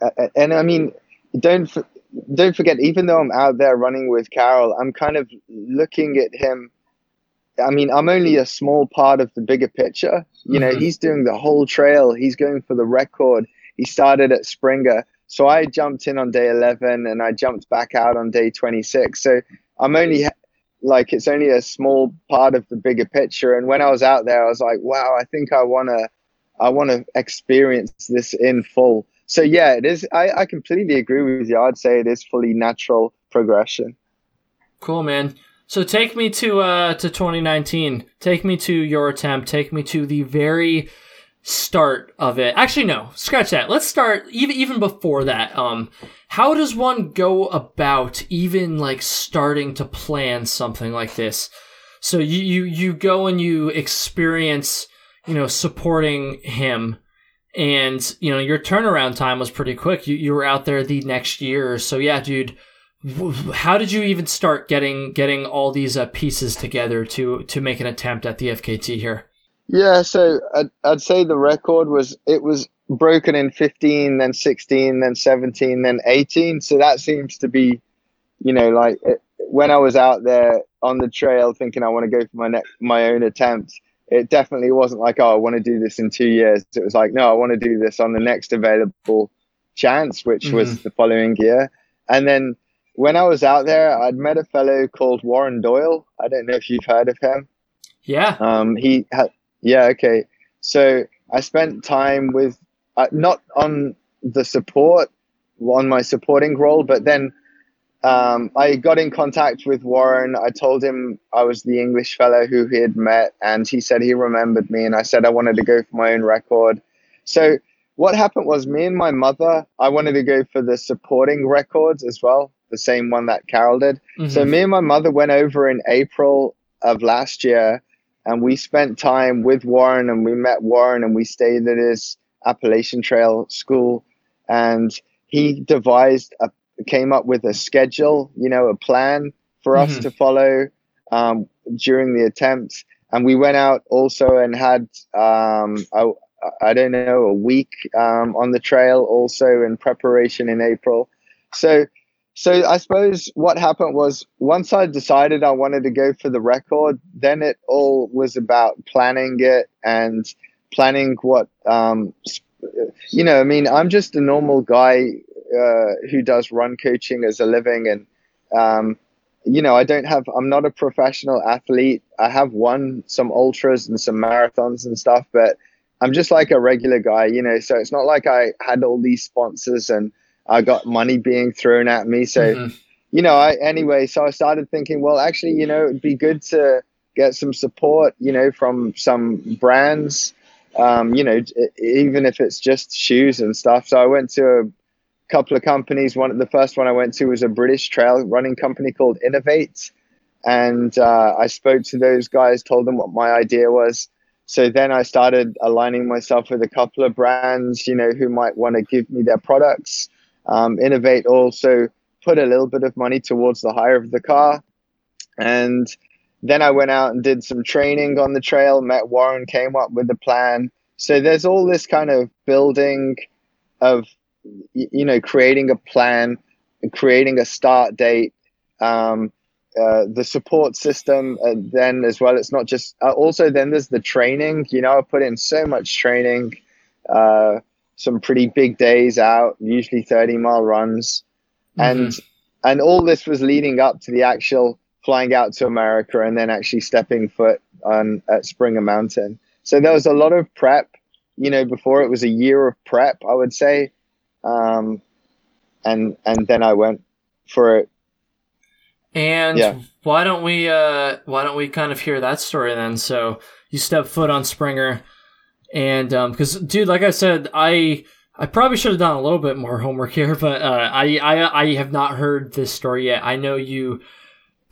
uh and I mean, don't don't forget. Even though I'm out there running with Karel, I'm kind of looking at him. I mean, I'm only a small part of the bigger picture. You know, mm-hmm. he's doing the whole trail. He's going for the record. He started at Springer. So I jumped in on day 11 and I jumped back out on day 26. So I'm only like it's only a small part of the bigger picture. And when I was out there, I was like, wow, I think I want to, I want to experience this in full. So yeah, it is. I, I completely agree with you. I'd say it is fully natural progression. Cool, man. So take me to uh to 2019. Take me to your attempt. Take me to the very start of it. Actually, no, scratch that. Let's start even even before that. Um, how does one go about even like starting to plan something like this? So you you you go and you experience, you know, supporting him, and you know your turnaround time was pretty quick. You you were out there the next year. So yeah, dude. How did you even start getting getting all these uh, pieces together to to make an attempt at the FKT here? Yeah, so I'd, I'd say the record was it was broken in 15, then 16, then 17, then 18. So that seems to be, you know, like it, when I was out there on the trail thinking I want to go for my next my own attempt. It definitely wasn't like, oh, I want to do this in two years. It was like, no, I want to do this on the next available chance, which mm-hmm. was the following year. And then when I was out there, I'd met a fellow called Warren Doyle. I don't know if you've heard of him. Yeah. Um, he had yeah, okay. So I spent time with uh, not on the support on my supporting role, but then um, I got in contact with Warren. I told him I was the English fellow who he had met, and he said he remembered me. And I said I wanted to go for my own record. So what happened was me and my mother, I wanted to go for the supporting records as well, the same one that Carol did. Mm-hmm. So me and my mother went over in April of last year and we spent time with Warren and we met Warren and we stayed at his Appalachian Trail school and he devised a came up with a schedule, you know, a plan for us mm-hmm. to follow um, during the attempt. And we went out also and had um, I, I don't know a week um, on the trail also in preparation in April. So so I suppose what happened was once I decided I wanted to go for the record, then it all was about planning it and planning what, um, you know, I mean, I'm just a normal guy uh, who does run coaching as a living. And, um, you know, I don't have, I'm not a professional athlete. I have won some ultras and some marathons and stuff, but I'm just like a regular guy, you know, so it's not like I had all these sponsors and, I got money being thrown at me. So, mm-hmm. you know, I anyway, so I started thinking, well, actually, you know, it'd be good to get some support, you know, from some brands, um, you know, even if it's just shoes and stuff. So I went to a couple of companies. One, of the first one I went to was a British trail running company called Inov-8. And uh, I spoke to those guys, told them what my idea was. So then I started aligning myself with a couple of brands, you know, who might want to give me their products. Um, Inov-8 also put a little bit of money towards the hire of the car. And then I went out and did some training on the trail, met Warren, came up with a plan. So there's all this kind of building of, you know, creating a plan, creating a start date, um, uh, the support system uh, then as well. It's not just, uh, also then there's the training, you know, I put in so much training, uh, some pretty big days out, usually 30 mile runs. Mm-hmm. And, and all this was leading up to the actual flying out to America and then actually stepping foot on at Springer Mountain. So there was a lot of prep, you know, before it was a year of prep, I would say. Um, and, and then I went for it and yeah. why don't we uh why don't we kind of hear that story then? So you step foot on Springer and um because dude, like I said, I I probably should have done a little bit more homework here, but uh, I, I I have not heard this story yet. I know you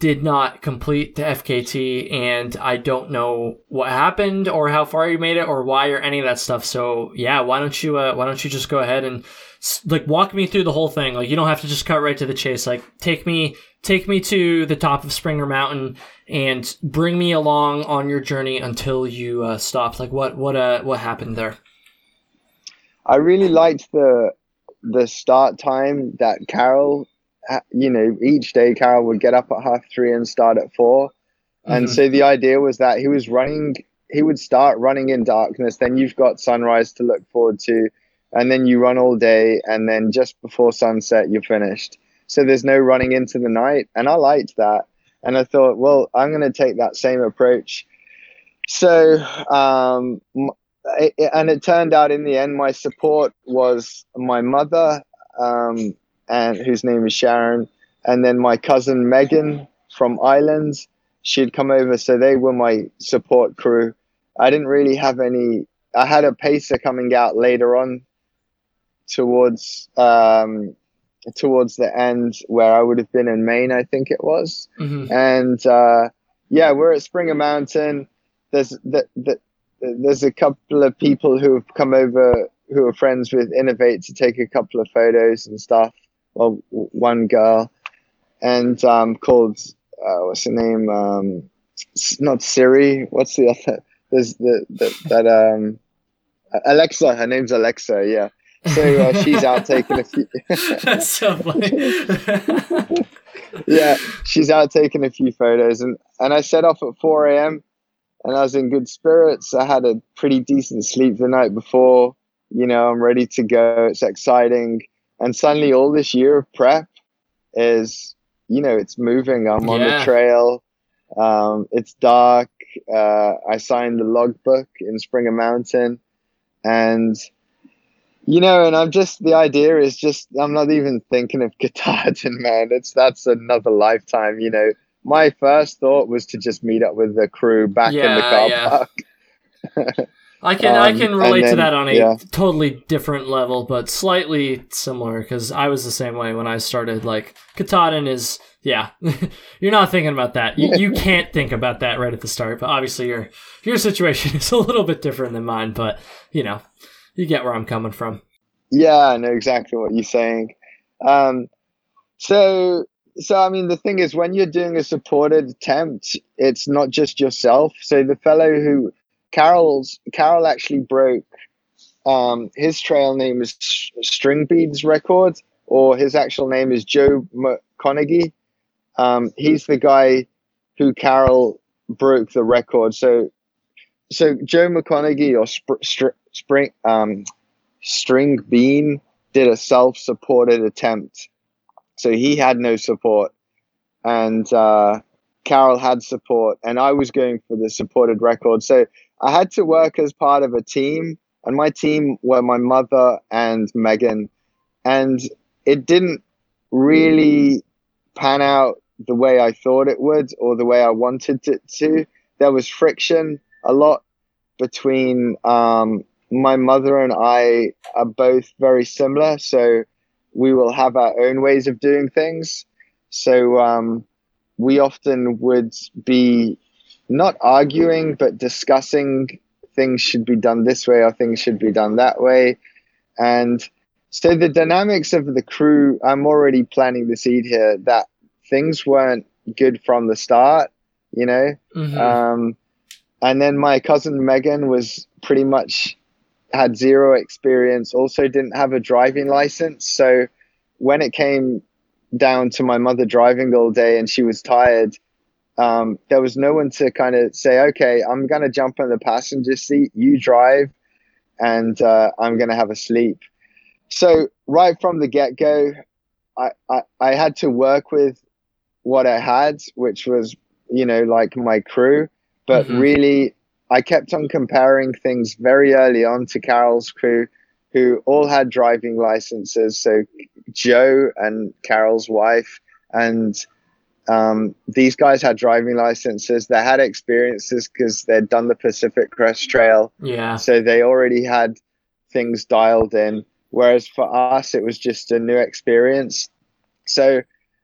did not complete the FKT, and I don't know what happened or how far you made it or why or any of that stuff. So yeah, why don't you uh, why don't you just go ahead and like walk me through the whole thing? Like you don't have to just cut right to the chase. Like take me take me to the top of Springer Mountain and bring me along on your journey until you uh, stopped. Like what what uh what happened there? I really liked the the start time that Karel, you know, each day Karel would get up at half three and start at 4 mm-hmm. And so the idea was that he was running, he would start running in darkness. Then you've got sunrise to look forward to. And then you run all day. And then just before sunset, you're finished. So there's no running into the night and i liked that. And i thought well i'm going to take that same approach. So um, it, and it turned out in the end my support was my mother um, and whose name is sharon and then my cousin megan from ireland. She'd come over so they were my support crew. I didn't really have any i had a pacer coming out later on towards um, towards the end where I would have been in Maine, I think it was. Mm-hmm. And uh, yeah, we're at Springer Mountain. There's the, the, there's a couple of people who have come over who are friends with Inov-8 to take a couple of photos and stuff. Well, one girl, and um, called uh, what's her name? Um, not Siri. What's the other? There's the, the that um, Alexa. Her name's Alexa. Yeah so uh, she's out taking a few. That's so funny. yeah, she's out taking a few photos, and and I set off at four a.m. and I was in good spirits. I had a pretty decent sleep the night before. You know, I'm ready to go. It's exciting, and suddenly all this year of prep is, you know, it's moving. I'm on yeah. the trail. Um, it's dark. Uh, I signed the logbook in Springer Mountain, and you know, and I'm just the idea is just I'm not even thinking of Katahdin, man. It's that's another lifetime. You know, my first thought was to just meet up with the crew back yeah, in the car yeah. park. I can um, I can relate then, to that on a yeah. totally different level, but slightly similar because I was the same way when I started. Like Katahdin is yeah, you're not thinking about that. You, you can't think about that right at the start. But obviously your your situation is a little bit different than mine. But you know, you get where I'm coming from. Yeah, I know exactly what you're saying. Um, so, so I mean, the thing is, when you're doing a supported attempt, it's not just yourself. So the fellow who Karel's Karel actually broke um, his trail name is String Bean's Record, or his actual name is Joe McConaughy. Um, he's the guy who Karel broke the record. So, so Joe McConaughy or Str- Spring um, String Bean did a self-supported attempt, so he had no support, and uh, Karel had support, and I was going for the supported record. So I had to work as part of a team, and my team were my mother and Megan, and it didn't really pan out the way I thought it would or the way I wanted it to. There was friction a lot between um, my mother and I are both very similar, so we will have our own ways of doing things. So um, we often would be not arguing, but discussing things should be done this way or things should be done that way. And so the dynamics of the crew, I'm already planting the seed here that things weren't good from the start. you know. Mhm. Um, and then my cousin Megan was pretty much had zero experience, also didn't have a driving license. So when it came down to my mother driving all day and she was tired, um, there was no one to kind of say, okay, I'm going to jump in the passenger seat, you drive, and uh, I'm going to have a sleep. So right from the get go, I, I, I had to work with what I had, which was, you know, like my crew. But Mhm. really, I kept on comparing things very early on to Karel's crew, who all had driving licenses. So Joe and Karel's wife, and um, these guys had driving licenses. They had experiences because they'd done the Pacific Crest Trail. yeah. So they already had things dialed in. Whereas for us, it was just a new experience. So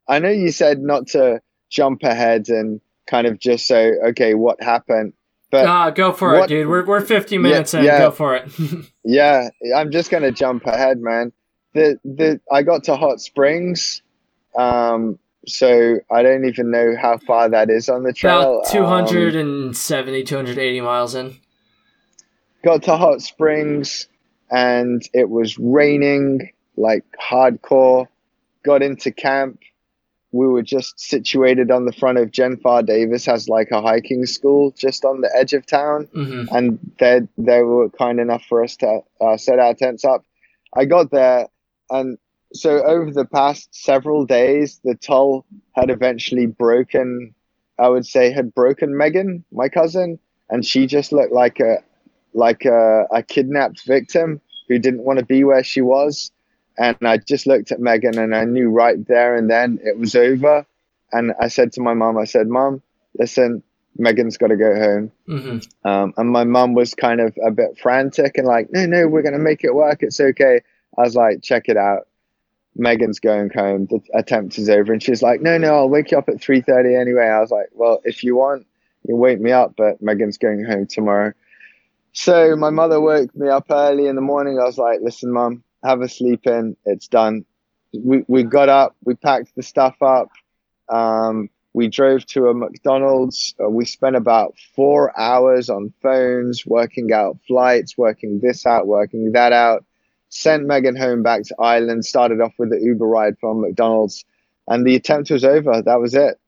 I know you said not to jump ahead and kind of just say, okay, what happened? But Ah, go for it, dude. We're we're 50 minutes in. yeah. Go for it. yeah, I'm just gonna jump ahead, man. The the I got to Hot Springs, um, so I don't even know how far that is on the trail. About Um, 270, 280 miles in. got to Hot Springs and it was raining like hardcore. Got into camp. We were just situated on the front of Jen Pharr Davis has like a hiking school just on the edge of town, hmm and they they were kind enough for us to uh, set our tents up. I got there, and so over the past several days, the toll had eventually broken. I would say had broken Megan, my cousin, and she just looked like a like a, a kidnapped victim who didn't want to be where she was. And I just looked at Megan and I knew right there and then it was over. And I said to my mom, I said, Mom, listen, Megan's got to go home. hmm Um, and my mum was kind of a bit frantic and like, no, no, we're going to make it work. It's okay. I was like, check it out. Megan's going home. The attempt is over. And she's like, no, no, I'll wake you up at 3.30 anyway. I was like, well, if you want, you wake me up, but Megan's going home tomorrow. So my mother woke me up early in the morning. I was like, listen, mum, have a sleep in. It's done. We, we got up, we packed the stuff up. Um, we drove to a McDonald's. Uh, we spent about four hours on phones, working out flights, working this out, working that out. Sent Megan home back to Ireland. Started off with the Uber ride from McDonald's, and the attempt was over. That was it.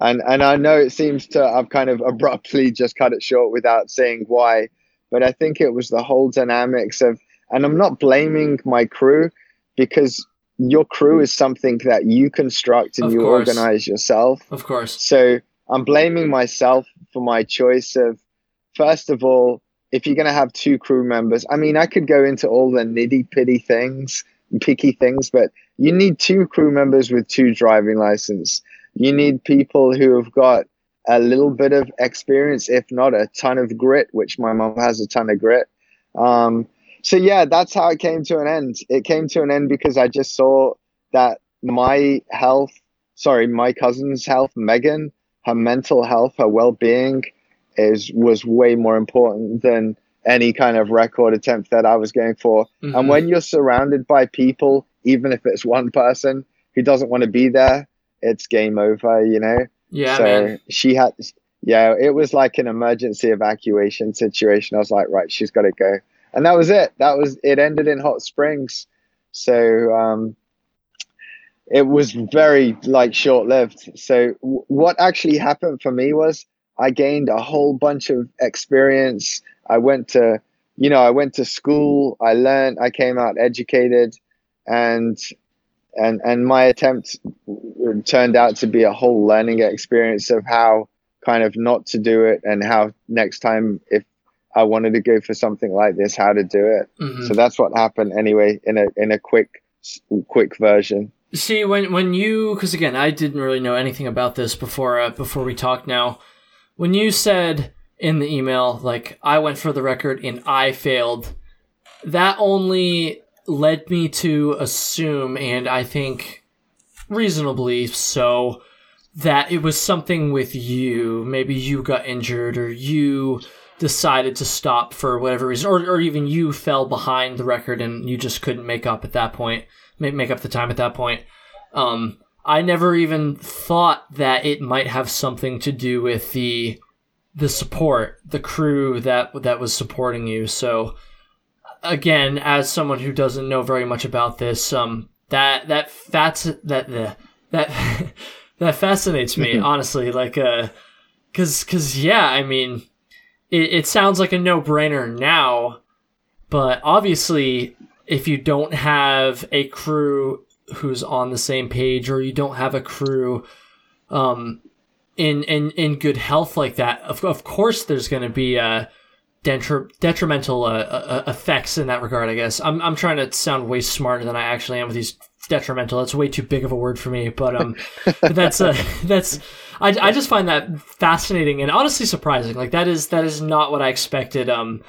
And and I know it seems to I've kind of abruptly just cut it short without saying why, but I think it was the whole dynamics of. And I'm not blaming my crew because your crew is something that you construct and Of you course. organize yourself. Of course. So I'm blaming myself for my choice of, first of all, if you're going to have two crew members, I mean, I could go into all the nitty pitty things, picky things, but you need two crew members with two driving license. You need people who have got a little bit of experience, if not a ton of grit, which my mom has a ton of grit. Um, so yeah, that's how it came to an end. It came to an end because I just saw that my health, sorry, my cousin's health, Megan, her mental health, her well-being, is was way more important than any kind of record attempt that I was going for. Mhm. And when you're surrounded by people, even if it's one person who doesn't want to be there, it's game over, you know? yeah, so man. she had, yeah, it was like an emergency evacuation situation. I was like, right, she's got to go. And that was it. That was, it ended in Hot Springs. So, um, it was very like short lived. So w- what actually happened for me was I gained a whole bunch of experience. I went to, you know, I went to school. I learned. I came out educated, and and and my attempt turned out to be a whole learning experience of how kind of not to do it and how next time if I wanted to go for something like this, how to do it. Mhm. So that's what happened anyway in a in a quick quick version. See, when when you, because again, I didn't really know anything about this before uh, before we talked. Now, when you said in the email, like I went for the record and I failed, that only led me to assume, and I think reasonably so, that it was something with you. Maybe you got injured, or you decided to stop for whatever reason, or or even you fell behind the record and you just couldn't make up at that point make, make up the time at that point. Um, I never even thought that it might have something to do with the the support, the crew that that was supporting you. So again, as someone who doesn't know very much about this, um, that that fats that the that that fascinates me honestly. Like, uh, cause cause yeah, I mean, it, it sounds like a no brainer now, but obviously, if you don't have a crew who's on the same page, or you don't have a crew, um, in in in good health like that, of of course, there's going to be a detri- detrimental uh, uh, effects in that regard. I guess I'm I'm trying to sound way smarter than I actually am with these detrimental. That's way too big of a word for me, but um, that's uh, that's I, I just find that fascinating and honestly surprising. Like that is that is not what I expected. Um,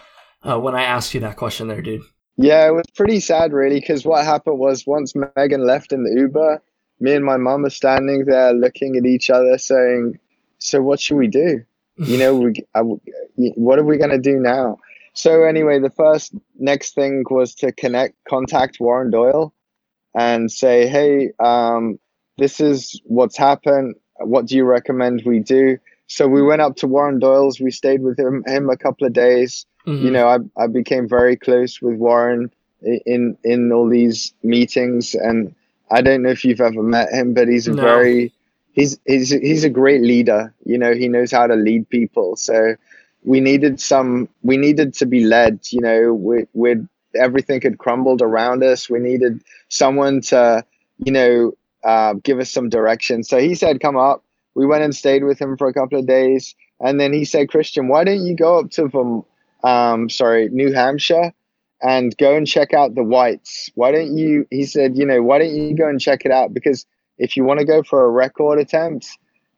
uh, when I asked you that question, there, dude. Yeah, it was pretty sad, really, because what happened was once Megan left in the Uber, me and my mum were standing there looking at each other, saying, "So what should we do? You know, we, I, what are we gonna do now?" So anyway, the first next thing was to connect, contact Warren Doyle, and say, "Hey, um, this is what's happened. What do you recommend we do?" So we went up to Warren Doyle's. We stayed with him him a couple of days. Mm-hmm. You know, I I became very close with Warren in in all these meetings, and I don't know if you've ever met him, but he's a No. very he's he's he's a great leader. You know, he knows how to lead people. So we needed some we needed to be led. You know, we we everything had crumbled around us. We needed someone to you know uh, give us some direction. So he said, "Come up." We went and stayed with him for a couple of days, and then he said, "Christian, why don't you go up to um, sorry, New Hampshire, and go and check out the whites. Why don't you? He said, you know, why don't you go and check it out? Because if you want to go for a record attempt,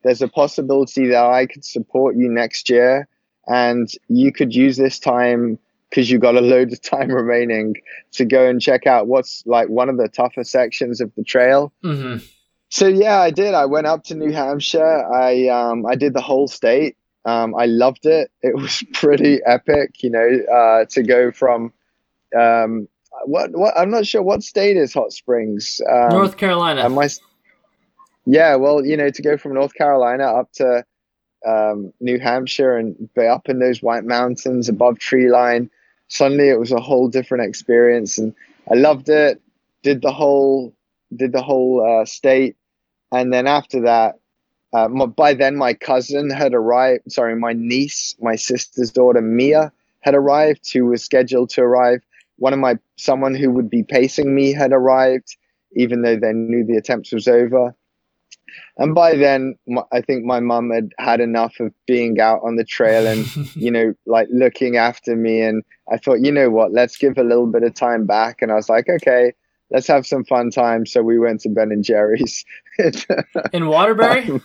there's a possibility that I could support you next year, and you could use this time because you've got a load of time remaining to go and check out what's like one of the tougher sections of the trail. Mm-hmm. So yeah, I did. I went up to New Hampshire. I um I did the whole state. Um, I loved it. It was pretty epic, you know, uh, to go from um what what I'm not sure what state is Hot Springs. Um, North Carolina. Am I? Yeah, well, you know, to go from North Carolina up to um, New Hampshire and be up in those White Mountains above tree line, suddenly it was a whole different experience, and I loved it. Did the whole did the whole uh, state, and then after that, uh, my, by then my cousin had arrived. Sorry, my niece, my sister's daughter Mia had arrived, who was scheduled to arrive. One of my someone who would be pacing me had arrived, even though they knew the attempt was over. And by then, my, I think my mum had had enough of being out on the trail and you know, like looking after me. And I thought, you know what, let's give a little bit of time back. And I was like, okay, let's have some fun time. So we went to Ben and Jerry's. in Waterbury.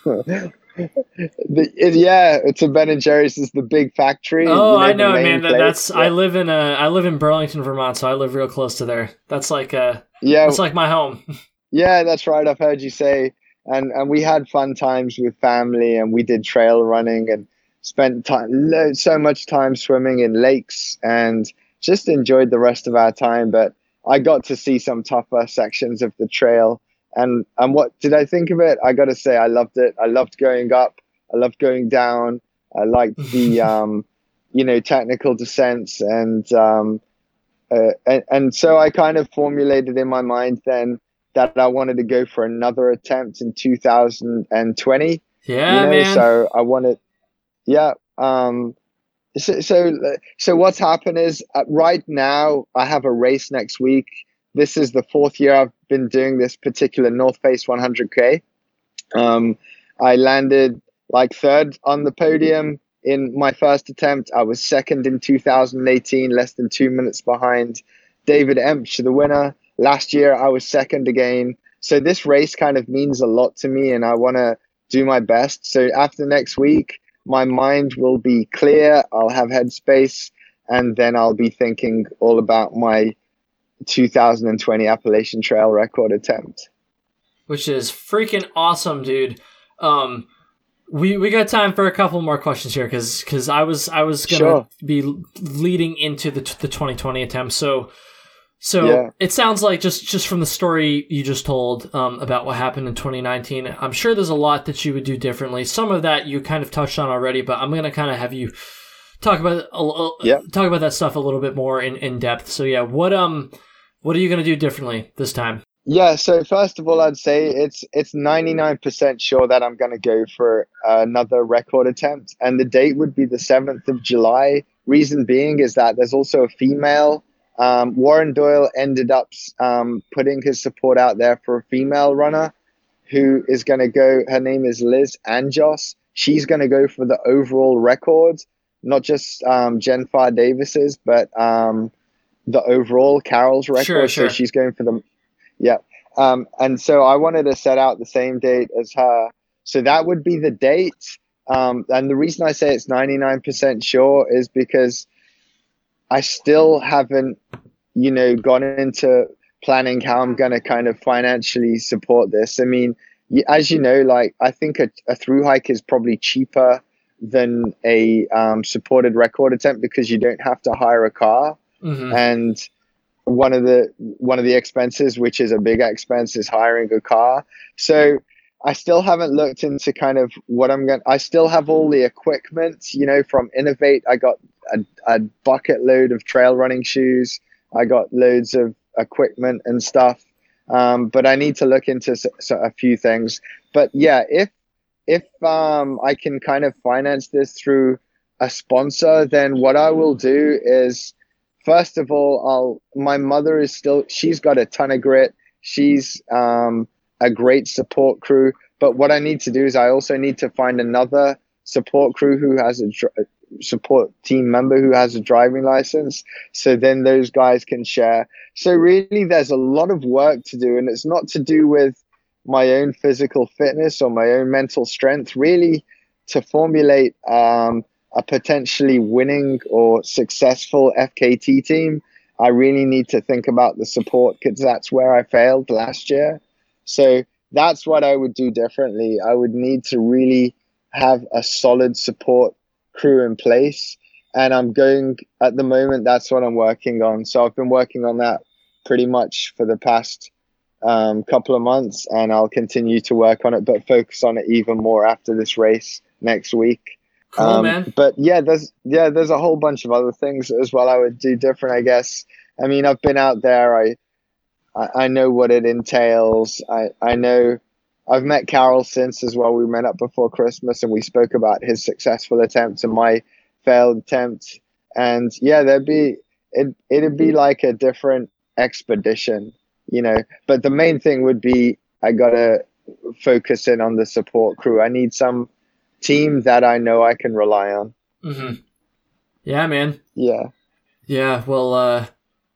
the, it- yeah, it's a Ben and Jerry's is the big factory. Oh, you I know, man. That, that's I live in uh I live in Burlington, Vermont, so I live real close to there. That's like uh yeah, that's like my home. Yeah, that's right. I've heard you say, and and we had fun times with family, and we did trail running and spent time so much time swimming in lakes, and just enjoyed the rest of our time. But I got to see some tougher sections of the trail, and and what did I think of it? I got to say, I loved it. I loved going up. I loved going down. I liked the um, you know, technical descents, and um, uh, and, and so I kind of formulated in my mind then that I wanted to go for another attempt in 2020. Yeah, you know, man. so I wanted, yeah. Um, so, so, so what's happened is uh, right now I have a race next week. This is the fourth year I've been doing this particular North Face 100K. Um, I landed like third on the podium in my first attempt. I was second in 2018, less than two minutes behind David Empch, the winner. Last year, I was second again. So this race kind of means a lot to me, and I want to do my best. So after next week, my mind will be clear. I'll have headspace, and then I'll be thinking all about my 2020 Appalachian Trail record attempt. Which is freaking awesome, dude. Um we we got time for a couple more questions here cuz cuz I was I was going to Sure. be leading into the the 2020 attempt. So So Yeah. it sounds like just just from the story you just told um, about what happened in 2019, I'm sure there's a lot that you would do differently. Some of that you kind of touched on already, but I'm gonna kind of have you talk about a, a, Yeah. talk about that stuff a little bit more in, in depth. So yeah, what um what are you gonna do differently this time? Yeah, so first of all, I'd say it's it's 99% sure that I'm going to go for another record attempt, and the date would be the 7th of July. Reason being is that there's also a female. Um, Warren Doyle ended up um, putting his support out there for a female runner who is going to go. Her name is Liz Anjos. She's going to go for the overall record, not just um, Jen Pharr Davis's, but um, the overall Karel's record. Sure, sure. So she's going for the yeah. Um, and so I wanted to set out the same date as her. So that would be the date. Um, and the reason I say it's 99% sure is because I still haven't, you know, gone into planning how I'm going to kind of financially support this. I mean, as you know, like I think a, a through hike is probably cheaper than a um, supported record attempt because you don't have to hire a car. Hmm and one of the one of the expenses which is a big expense is hiring a car. So i still haven't looked into kind of what i'm going i still have all the equipment you know from innovate. I got a, a bucket load of trail running shoes i got loads of equipment and stuff um, but i need to look into s so a few things but yeah if if um, i can kind of finance this through a sponsor then what i will do is first of all, I'll my mother is still she's got a ton of grit. She's um, a great support crew. But what I need to do is I also need to find another support crew who has a support team member who has a driving license. So then those guys can share. So really, there's a lot of work to do, and it's not to do with my own physical fitness or my own mental strength. Really, to formulate um, a potentially winning or successful FKT team, I really need to think about the support because that's where I failed last year. So that's what I would do differently. I would need to really have a solid support crew in place. And I'm going at the moment, that's what I'm working on. So I've been working on that pretty much for the past um, couple of months, and I'll continue to work on it, but focus on it even more after this race next week. Cool, Um, man. But yeah, there's yeah, there's a whole bunch of other things as well. I would do different, I guess. I mean, I've been out there. I I, I know what it entails. I I know. I've met Karel since as well. We met up before Christmas and we spoke about his successful attempt and my failed attempt. And yeah, there'd be it. It'd be like a different expedition, you know. But the main thing would be I gotta focus in on the support crew. I need some team that I know I can rely on. hmm Yeah, man. Yeah. Yeah, well, uh,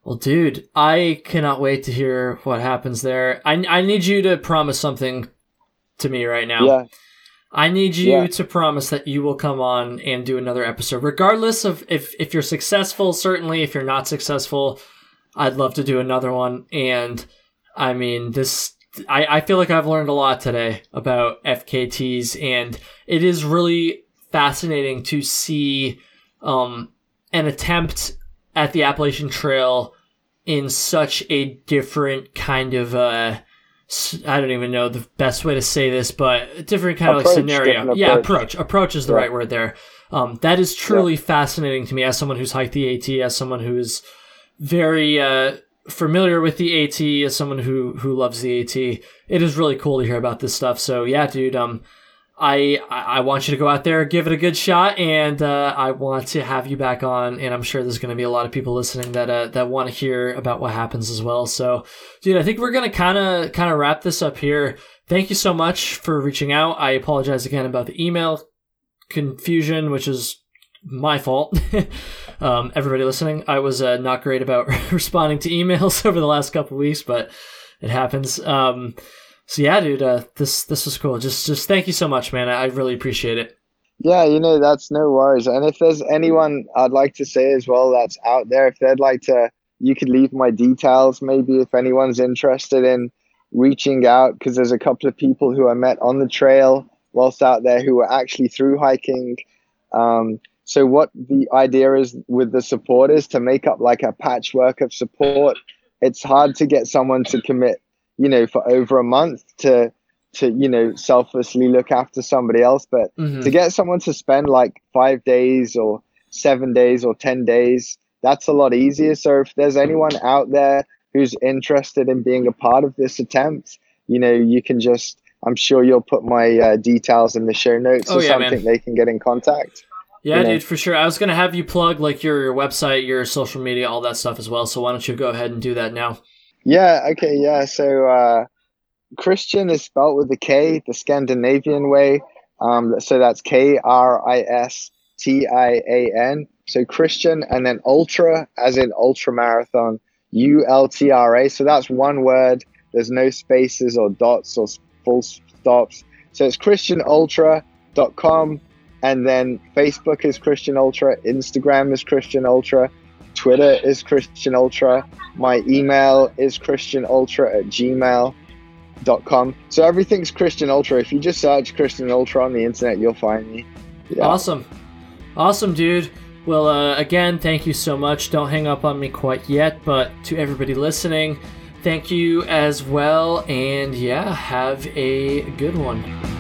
well, dude, I cannot wait to hear what happens there. I, I need you to promise something to me right now. Yeah. I need you Yeah. to promise that you will come on and do another episode, regardless of if if you're successful. Certainly, if you're not successful, I'd love to do another one. And I mean, this I I feel like I've learned a lot today about FKTs, and it is really fascinating to see um an attempt at the Appalachian Trail in such a different kind of uh I don't even know the best way to say this, but a different kind of like scenario. different Yeah, approach. approach. Approach is the Yeah. right word there. Um, that is truly fascinating to me as someone who's hiked the AT, as someone who is very uh, familiar with the AT, as someone who who loves the AT. It is really cool to hear about this stuff. So yeah, dude. Um, I I want you to go out there, give it a good shot, and uh, I want to have you back on. And I'm sure there's going to be a lot of people listening that uh, that want to hear about what happens as well. So, dude, I think we're going to kind of kind of wrap this up here. Thank you so much for reaching out. I apologize again about the email confusion, which is my fault. um, everybody listening, I was uh, not great about responding to emails over the last couple weeks, but it happens. Um, so yeah, dude, uh, this this was cool. Just just thank you so much, man. I, really appreciate it. Yeah, you know, that's no worries. And if there's anyone I'd like to say as well that's out there, if they'd like to, you could leave my details maybe if anyone's interested in reaching out, because there's a couple of people who I met on the trail whilst out there who were actually through hiking. Um, so, what the idea is with the support is to make up like a patchwork of support it's hard to get someone to commit, you know, for over a month to to you know selflessly look after somebody else but mm-hmm. to get someone to spend like five days or seven days or ten days that's a lot easier so if there's anyone out there who's interested in being a part of this attempt you know you can just i'm sure you'll put my uh, details in the show notes oh, or yeah, something man. they can get in contact yeah, know? dude, for sure. I was gonna have you plug like your, your website, your social media, all that stuff as well. So why don't you go ahead and do that now? Yeah. Okay. Yeah. So uh, Kristian is spelled with a K, the Scandinavian way. Um, so that's K R I S T I A N. So Kristian and then ultra, as in ultra marathon, U L T R A. So that's one word. There's no spaces or dots or full stops. So it's kristianultra.com. And then Facebook is Kristian Ultra, Instagram is Kristian Ultra, Twitter is Kristian Ultra. My email is Kristian Ultra at Gmail com. So everything's Kristian Ultra. If you just search Kristian Ultra on the internet, you'll find me. Yeah. Awesome. Awesome, dude. Well, uh, again, thank you so much. Don't hang up on me quite yet, but to everybody listening, thank you as well. And yeah, have a good one.